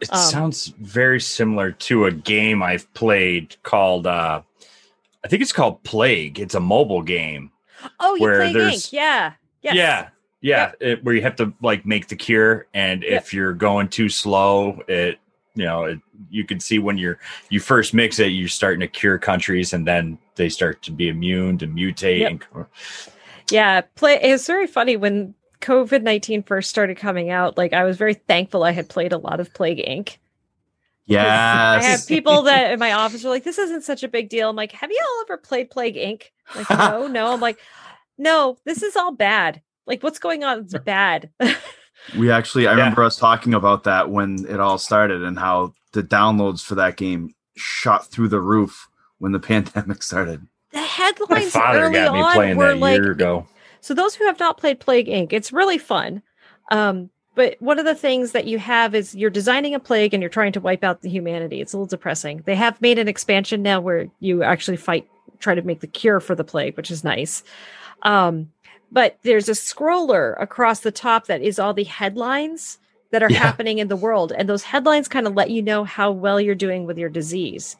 It
Um,
sounds very similar to a game I've played called uh I think it's called Plague. It's a mobile game.
oh you
Where
play
there's-
Inc. yeah yes.
Yeah. Yeah, it, where you have to like make the cure and
Yep.
if you're going too slow, it you know, it, you can see when you're you first mix it, you're starting to cure countries and then they start to be immune to mutate
Yep.
and
yeah play it's very funny when covid-19 first started coming out like i was very thankful i had played a lot of plague inc Yeah, I had
Yes.
people that in my office were like, "This isn't such a big deal." I'm like, "Have you all ever played Plague Inc?" Like, no, no. I'm like, "No, this is all bad. Like, what's going on? It's bad."
We actually, I
Yeah.
remember us talking about that when it all started and how the downloads for that game shot through the roof when the pandemic started.
the
my
headlines
father
early
got me
on
playing
were
that
like,
year ago.
so those who have not played Plague Inc., it's really fun. Um, but one of the things that you have is you're designing a plague and you're trying to wipe out the humanity. It's a little depressing. They have made an expansion now where you actually fight, try to make the cure for the plague, which is nice. Um, but there's a scroller across the top that is all the headlines that are
Yeah.
happening in the world. And those headlines kind of let you know how well you're doing with your disease.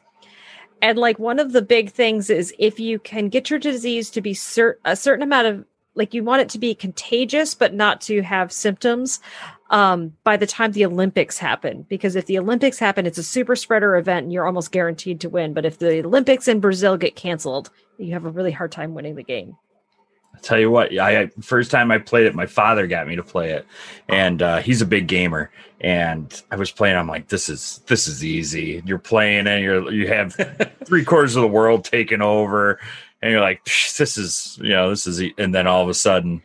And like one of the big things is if you can get your disease to be a certain amount of like you want it to be contagious but not to have symptoms um, by the time the Olympics happen. Because if the Olympics happen, it's a super spreader event and you're almost guaranteed to win. But if the Olympics in Brazil get canceled, you have a really hard time winning the game.
I'll tell you what, I I- first time I played it, my father got me to play it, and uh, he's a big gamer. And I was playing. I'm like, this is this is easy. You're playing, and you're you have three quarters of the world taken over, and you're like, this is you know this is. e-" And then all of a sudden,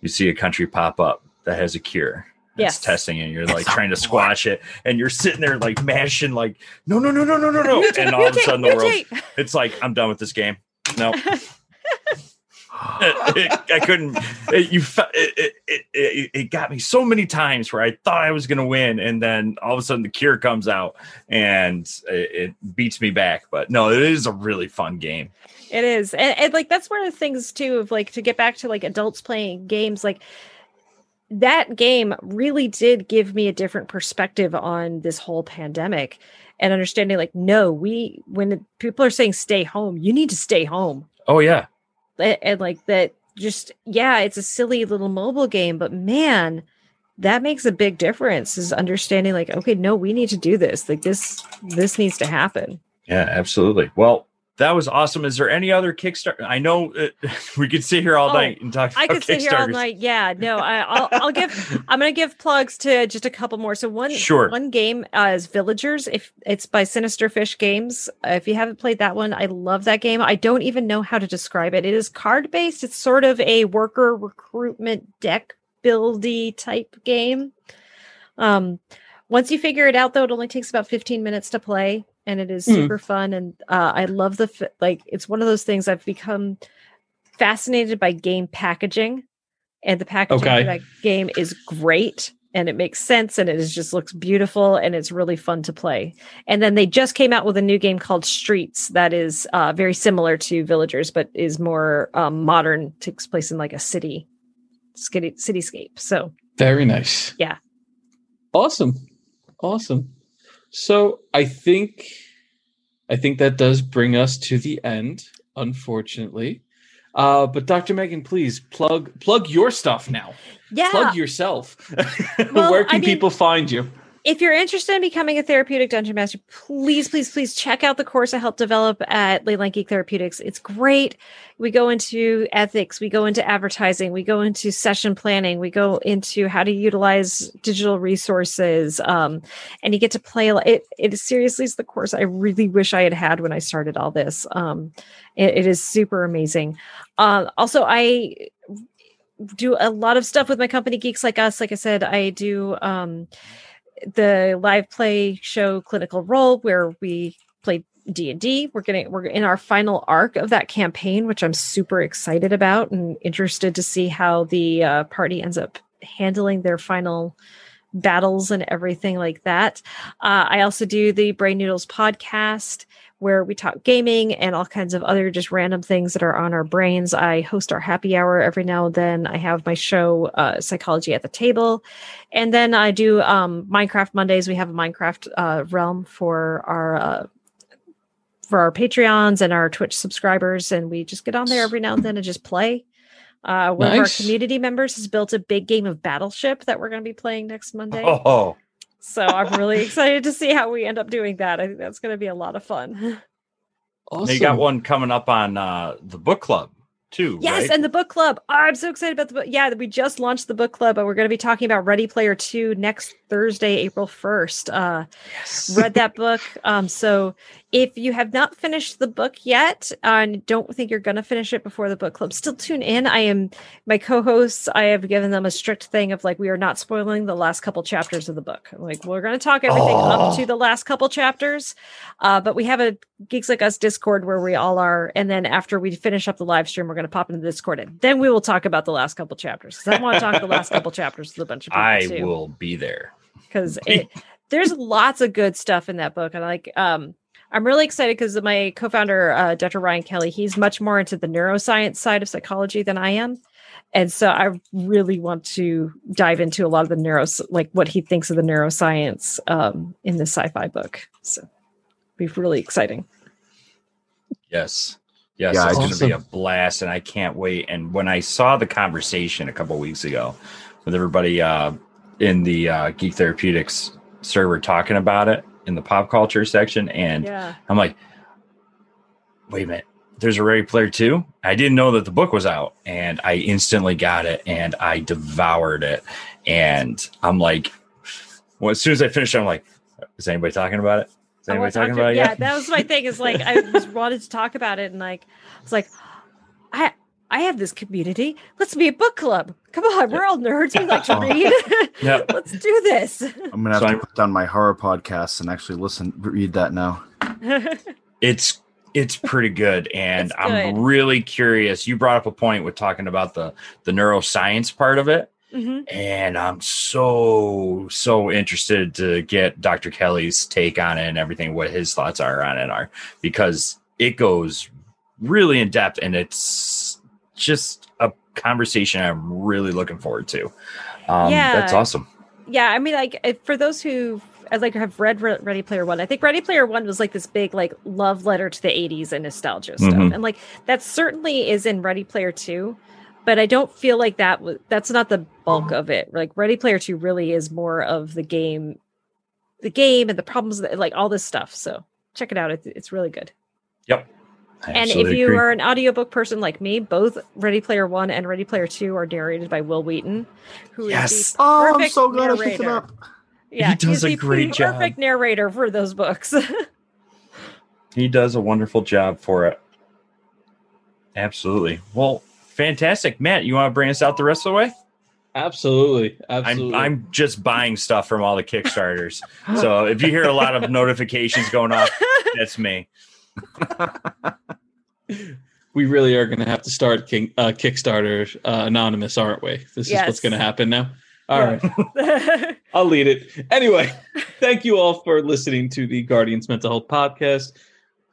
you see a country pop up that has a cure. It's
Yes.
testing, and you're
It's
like
a
trying to squash it, and you're sitting there like mashing, like, no, no, no, no, no, no, no, and all of a sudden the world, it's like, I'm done with this game. No, it, I couldn't. It, you, it, it, it, it got me so many times where I thought I was going to win, and then all of a sudden the cure comes out and it, it beats me back. But no, it is a really fun game.
It is. And, and like that's one of the things too of like to get back to like adults playing games like that game really did give me a different perspective on this whole pandemic and understanding like no, we when people are saying stay home, you need to stay home.
Oh yeah,
And, like that just yeah, it's a silly little mobile game, but man, that makes a big difference is understanding like okay, no, we need to do this. Like this this needs to happen.
yeah, absolutely. Well. That was awesome. Is there any other Kickstarter? I know uh, we could sit here all
Oh,
night and talk.
I could sit here all night. Yeah, no, I, I'll, I'll give. I'm going to give plugs to just a couple more. So one,
Sure.
one game uh, is Villagers. If it's by Sinister Fish Games, uh, if you haven't played that one, I love that game. I don't even know how to describe it. It is card based. It's sort of a worker recruitment deck buildy type game. Um, once you figure it out, though, it only takes about 15 minutes to play, and it is
Hmm.
super fun. And uh, I love the f- like. It's one of those things I've become fascinated by game packaging, and the packaging
Okay.
for that game is great, and it makes sense, and it is just looks beautiful, and it's really fun to play. And then they just came out with a new game called Streets that is uh, very similar to Villagers, but is more um, modern. Takes place in like a city, city cityscape. So
Very nice.
Yeah.
Awesome. Awesome. So I think I think that does bring us to the end, unfortunately. Uh, but Dr. Megan, please plug plug your stuff now.
yeah,
Plug yourself.
Well,
Where can
I mean-
people find you?
If you're interested in becoming a therapeutic dungeon master, please, please, please check out the course I helped develop at Leyline Geek Therapeutics. It's great. We go into ethics, we go into advertising, we go into session planning, we go into how to utilize digital resources, um, and you get to play. It, it seriously is the course I really wish I had had when I started all this. Um, it- it is super amazing. Uh, also, I do a lot of stuff with my company geeks like us like i said i do um the live play show Clinical Roll where we played d&d we're getting we're in our final arc of that campaign which i'm super excited about and interested to see how the uh, party ends up handling their final battles and everything like that. Uh, i also do the brain noodles podcast where we talk gaming and all kinds of other just random things that are on our brains i host our happy hour every now and then i have my show uh, psychology at the table and then I do um, Minecraft Mondays. We have a Minecraft uh, realm for our uh, for our Patreons and our Twitch subscribers, and we just get on there every now and then and just play. Uh, one of our community members has built a big game of Battleship that we're going to be playing next Monday.
Oh,
So I'm really excited to see how we end up doing that. I think that's going to be a lot of fun.
Awesome.
they got one coming up on uh, the book club too.
Yes,
right?
and the book club. Oh, I'm so excited about the book. Yeah, we just launched the book club, but we're going to be talking about Ready Player Two next Thursday, April 1st. Uh,
yes.
read that book. Um, so if you have not finished the book yet uh, and don't think you're going to finish it before the book club, still tune in. I am my co-hosts. I have given them a strict thing of like we are not spoiling the last couple chapters of the book. Like we're going to talk everything
Oh.
up to the last couple chapters, uh, but we have a Geeks Like Us Discord where we all are, and then after we finish up the live stream, we're going to pop into the Discord, and then we will talk about the last couple chapters because I want to talk the last couple chapters with a bunch of people
I
too
will be there.
because it there's lots of good stuff in that book and like um i'm really excited because my co-founder uh, dr ryan kelly he's much more into the neuroscience side of psychology than i am and so i really want to dive into a lot of the neuro like what he thinks of the neuroscience um in this sci-fi book so be really exciting
Yes. Yes,
Yeah,
it's
I
going to be a blast, and I can't wait. And when I saw the conversation a couple weeks ago with everybody uh, in the uh, Geek Therapeutics server talking about it in the pop culture section, and
yeah
I'm like, wait a minute, there's a Ready Player 2? I didn't know that the book was out, and I instantly got it, and I devoured it. And I'm like, well, as soon as I finished, I'm like, is anybody talking about it? Is anybody talking about it
yeah that was my thing is like i just wanted to talk about it and like i was like i i have this community. Let's be a book club. Come on we're all nerds. We like to read.
Yeah.
let's do this.
I'm gonna have
So
to
I'm-
put down my horror podcast and actually listen, read that now.
it's it's pretty good and
It's
i'm really curious. You brought up a point with talking about the the neuroscience part of it
Mhm.
and i'm so so interested to get dr kelly's take on it and everything what his thoughts are on it are because it goes really in depth and it's just a conversation i'm really looking forward to um
Yeah.
that's awesome
yeah i mean like for those who like have read Re- Ready Player One. I think Ready Player One was like this big like love letter to the '80s and nostalgia stuff,
Mhm.
and like that certainly is in Ready Player Two, but I don't feel like that was that's not the bulk of it. Like Ready Player Two really is more of the game, the game and the problems that like all this stuff. So check it out; it's, it's really good.
yep
and if you
agree.
are an audiobook person like me, both Ready Player One and Ready Player Two are narrated by Wil Wheaton, who is
Yes.
the
Oh, I'm
perfect
so glad I picked it
narrator.
up.
Yeah,
He does
he's
a
the
great job.
Perfect narrator for those books.
He does a wonderful job for it. Absolutely. Well, fantastic. Matt, you want to bring us out the rest of the way?
Absolutely,
I'm
absolutely.
I'm just buying stuff from all the Kickstarters. so if you hear a lot of notifications going off, that's me.
we really are going to have to start King, uh, Kickstarter uh, anonymous, aren't we? This is what's going to happen now. All right. I'll lead it. Anyway, thank you all for listening to the Guardians Mental Health Podcast.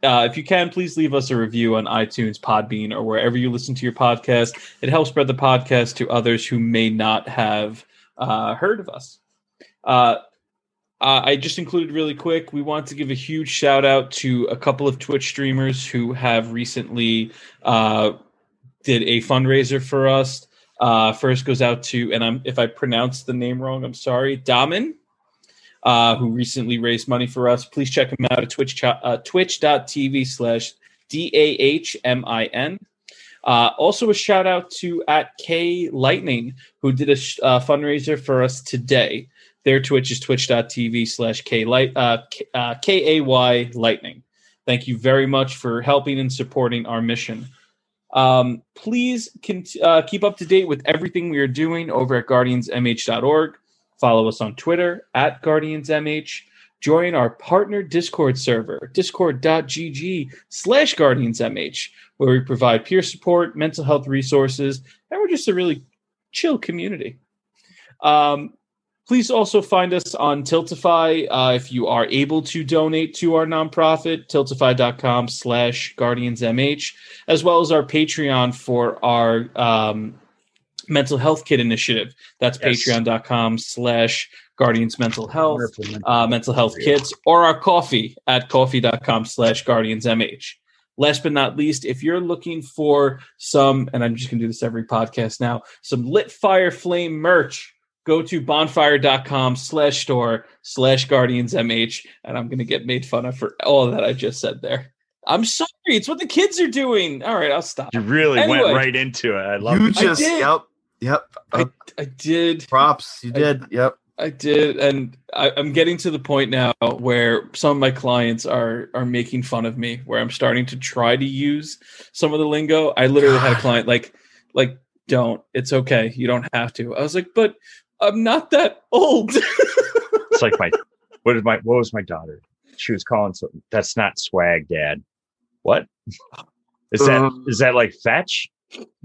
Uh, if you can, please leave us a review on iTunes, Podbean, or wherever you listen to your podcast. It helps spread the podcast to others who may not have uh, heard of us. Uh, uh, I just included really quick. We want to give a huge shout out to a couple of Twitch streamers who have recently uh, did a fundraiser for us. Uh, first goes out to, and I'm if I pronounce the name wrong, I'm sorry, Damin, uh, who recently raised money for us. Please check him out at Twitch uh, twitch.tv slash D A H M I N. Uh, also, a shout out to at K Lightning, who did a sh- uh, fundraiser for us today. Their Twitch is twitch.tv slash K Light uh, uh, Lightning. Thank you very much for helping and supporting our mission. Um, please cont- uh, keep up to date with everything we are doing over at guardiansmh.org. Follow us on Twitter at guardiansmh. Join our partner Discord server, discord.gg slash guardiansmh, where we provide peer support, mental health resources, and we're just a really chill community. Um, please also find us on Tiltify uh, if you are able to donate to our nonprofit, tiltify.com slash guardiansmh, as well as our Patreon for our um, mental health kit initiative. That's
Yes.
patreon.com slash guardians mental health, uh, mental health kits, or our Ko-fi at ko-fi.com slash guardiansmh. Last but not least, if you're looking for some, and I'm just going to do this every podcast now, some lit fire flame merch, go to bonfire.com slash store slash guardiansmh, and I'm going to get made fun of for all that I just said there. I'm sorry. It's what the kids are doing. All right, I'll stop.
You really
Anyway.
went right into it. I love
you
it.
I
just
did.
yep yep
I, I did.
props you
I-
did yep
I did, and I, I'm getting to the point now where some of my clients are are making fun of me. Where I'm starting to try to use some of the lingo. I literally had a client like, like, don't. It's okay. You don't have to. I was like, but I'm not that old.
It's like my what is my what was my daughter? She was calling so That's not swag, Dad. What is that?
Uh.
Is that like fetch?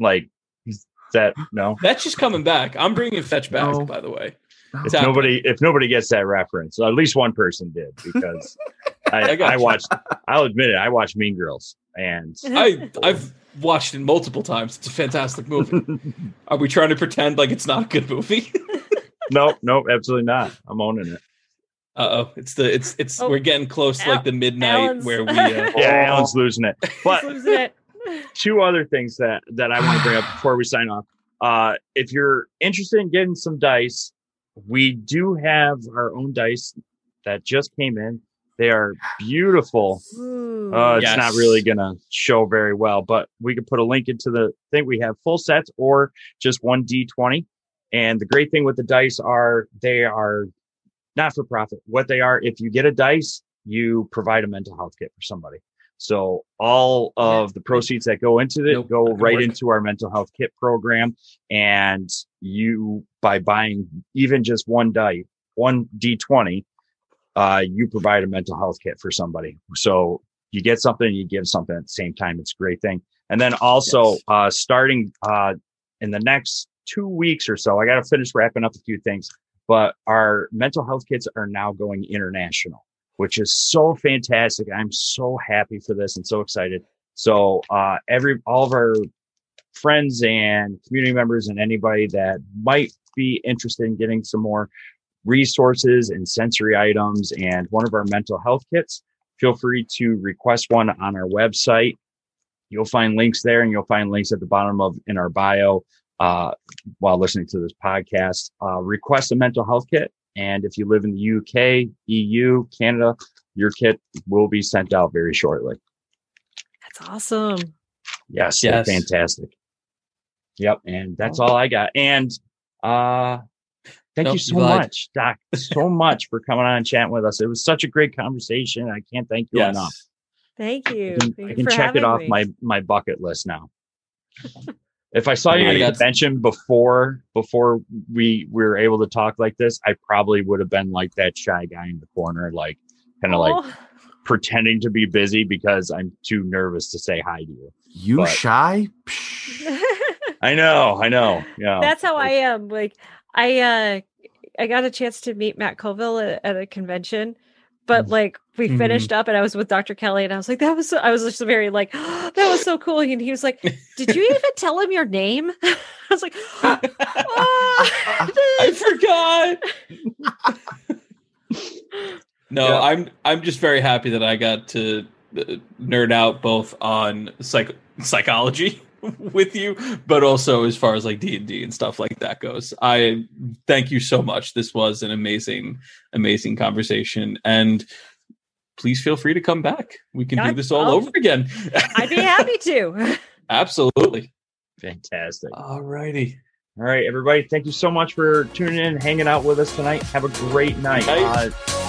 Like is that no?
That's just coming back. I'm bringing fetch back,
No.
by the way.
If
It's happening.
nobody if nobody gets that reference, at least one person did because I,
I
I watched. I'll admit it. I watched Mean Girls, and
I I've watched it multiple times. It's a fantastic movie. Are we trying to pretend like it's not a good movie?
nope, nope, absolutely not. I'm owning it.
Uh oh, it's the it's it's
Oh,
we're getting close to like the midnight
Allen's-
where we. Uh,
Yeah,
Oh.
Allen's losing it. But
losing it.
two other things that that I want to bring up before we sign off. Uh, if you're interested in getting some dice, we do have our own dice that just came in. They are beautiful.
Ooh.
Uh, it's
Yes.
not really gonna show very well, but we can put a link into the thing. We have full sets or just one D20. And the great thing with the dice are they are not for profit. What they are, if you get a dice, you provide a mental health kit for somebody. So all of the proceeds that go into it
Nope,
go right
work.
into our mental health kit program. And you, by buying even just one die, one D20, uh, you provide a mental health kit for somebody. So you get something, you give something at the same time. It's a great thing. And then also,
Yes.
uh, starting, uh, in the next two weeks or so, I got to finish wrapping up a few things, but our mental health kits are now going international, which is so fantastic. I'm so happy for this and so excited. So, uh, every, all of our friends and community members and anybody that might be interested in getting some more resources and sensory items and one of our mental health kits, feel free to request one on our website. You'll find links there and you'll find links at the bottom of in our bio uh, while listening to this podcast. Uh, request a mental health kit. And if you live in the UK, EU, Canada, your kit will be sent out very shortly.
That's awesome.
Yes,
Yes.
fantastic. Yep, and that's all I got. And uh thank
Nope,
you so
you
much, Doc, so much for coming on and chatting with us. It was such a great conversation. I can't thank you
yes.
enough.
Thank you.
I can,
Thank
I can
for
check it off
me.
my my bucket list now. If I saw you
I
at a convention before before we, we were able to talk like this, I probably would have been like that shy guy in the corner, like kind of like
Oh,
pretending to be busy because I'm too nervous to say hi to you.
You
But-
shy?
I know, I know. Yeah.
That's how I am. Like I uh I got a chance to meet Matt Colville at, at a convention, but like we
Mhm.
finished up and I was with Dr. Kelly and I was like, that was so I was just very like, that was so cool. And he was like, Did you even tell him your name? I was like, "Ah."
I forgot. no,
Yeah.
I'm I'm just very happy that I got to uh, nerd out both on psych psychology with you, but also as far as like D and D and stuff like that goes. I thank you so much. This was an amazing, amazing conversation, and please feel free to come back. We can do this all
I'll-
over again.
I'd be happy to.
Absolutely.
Fantastic.
All righty.
All right, everybody. Thank you so much for tuning in hanging out with us tonight. Have a great night.
Night.
Uh,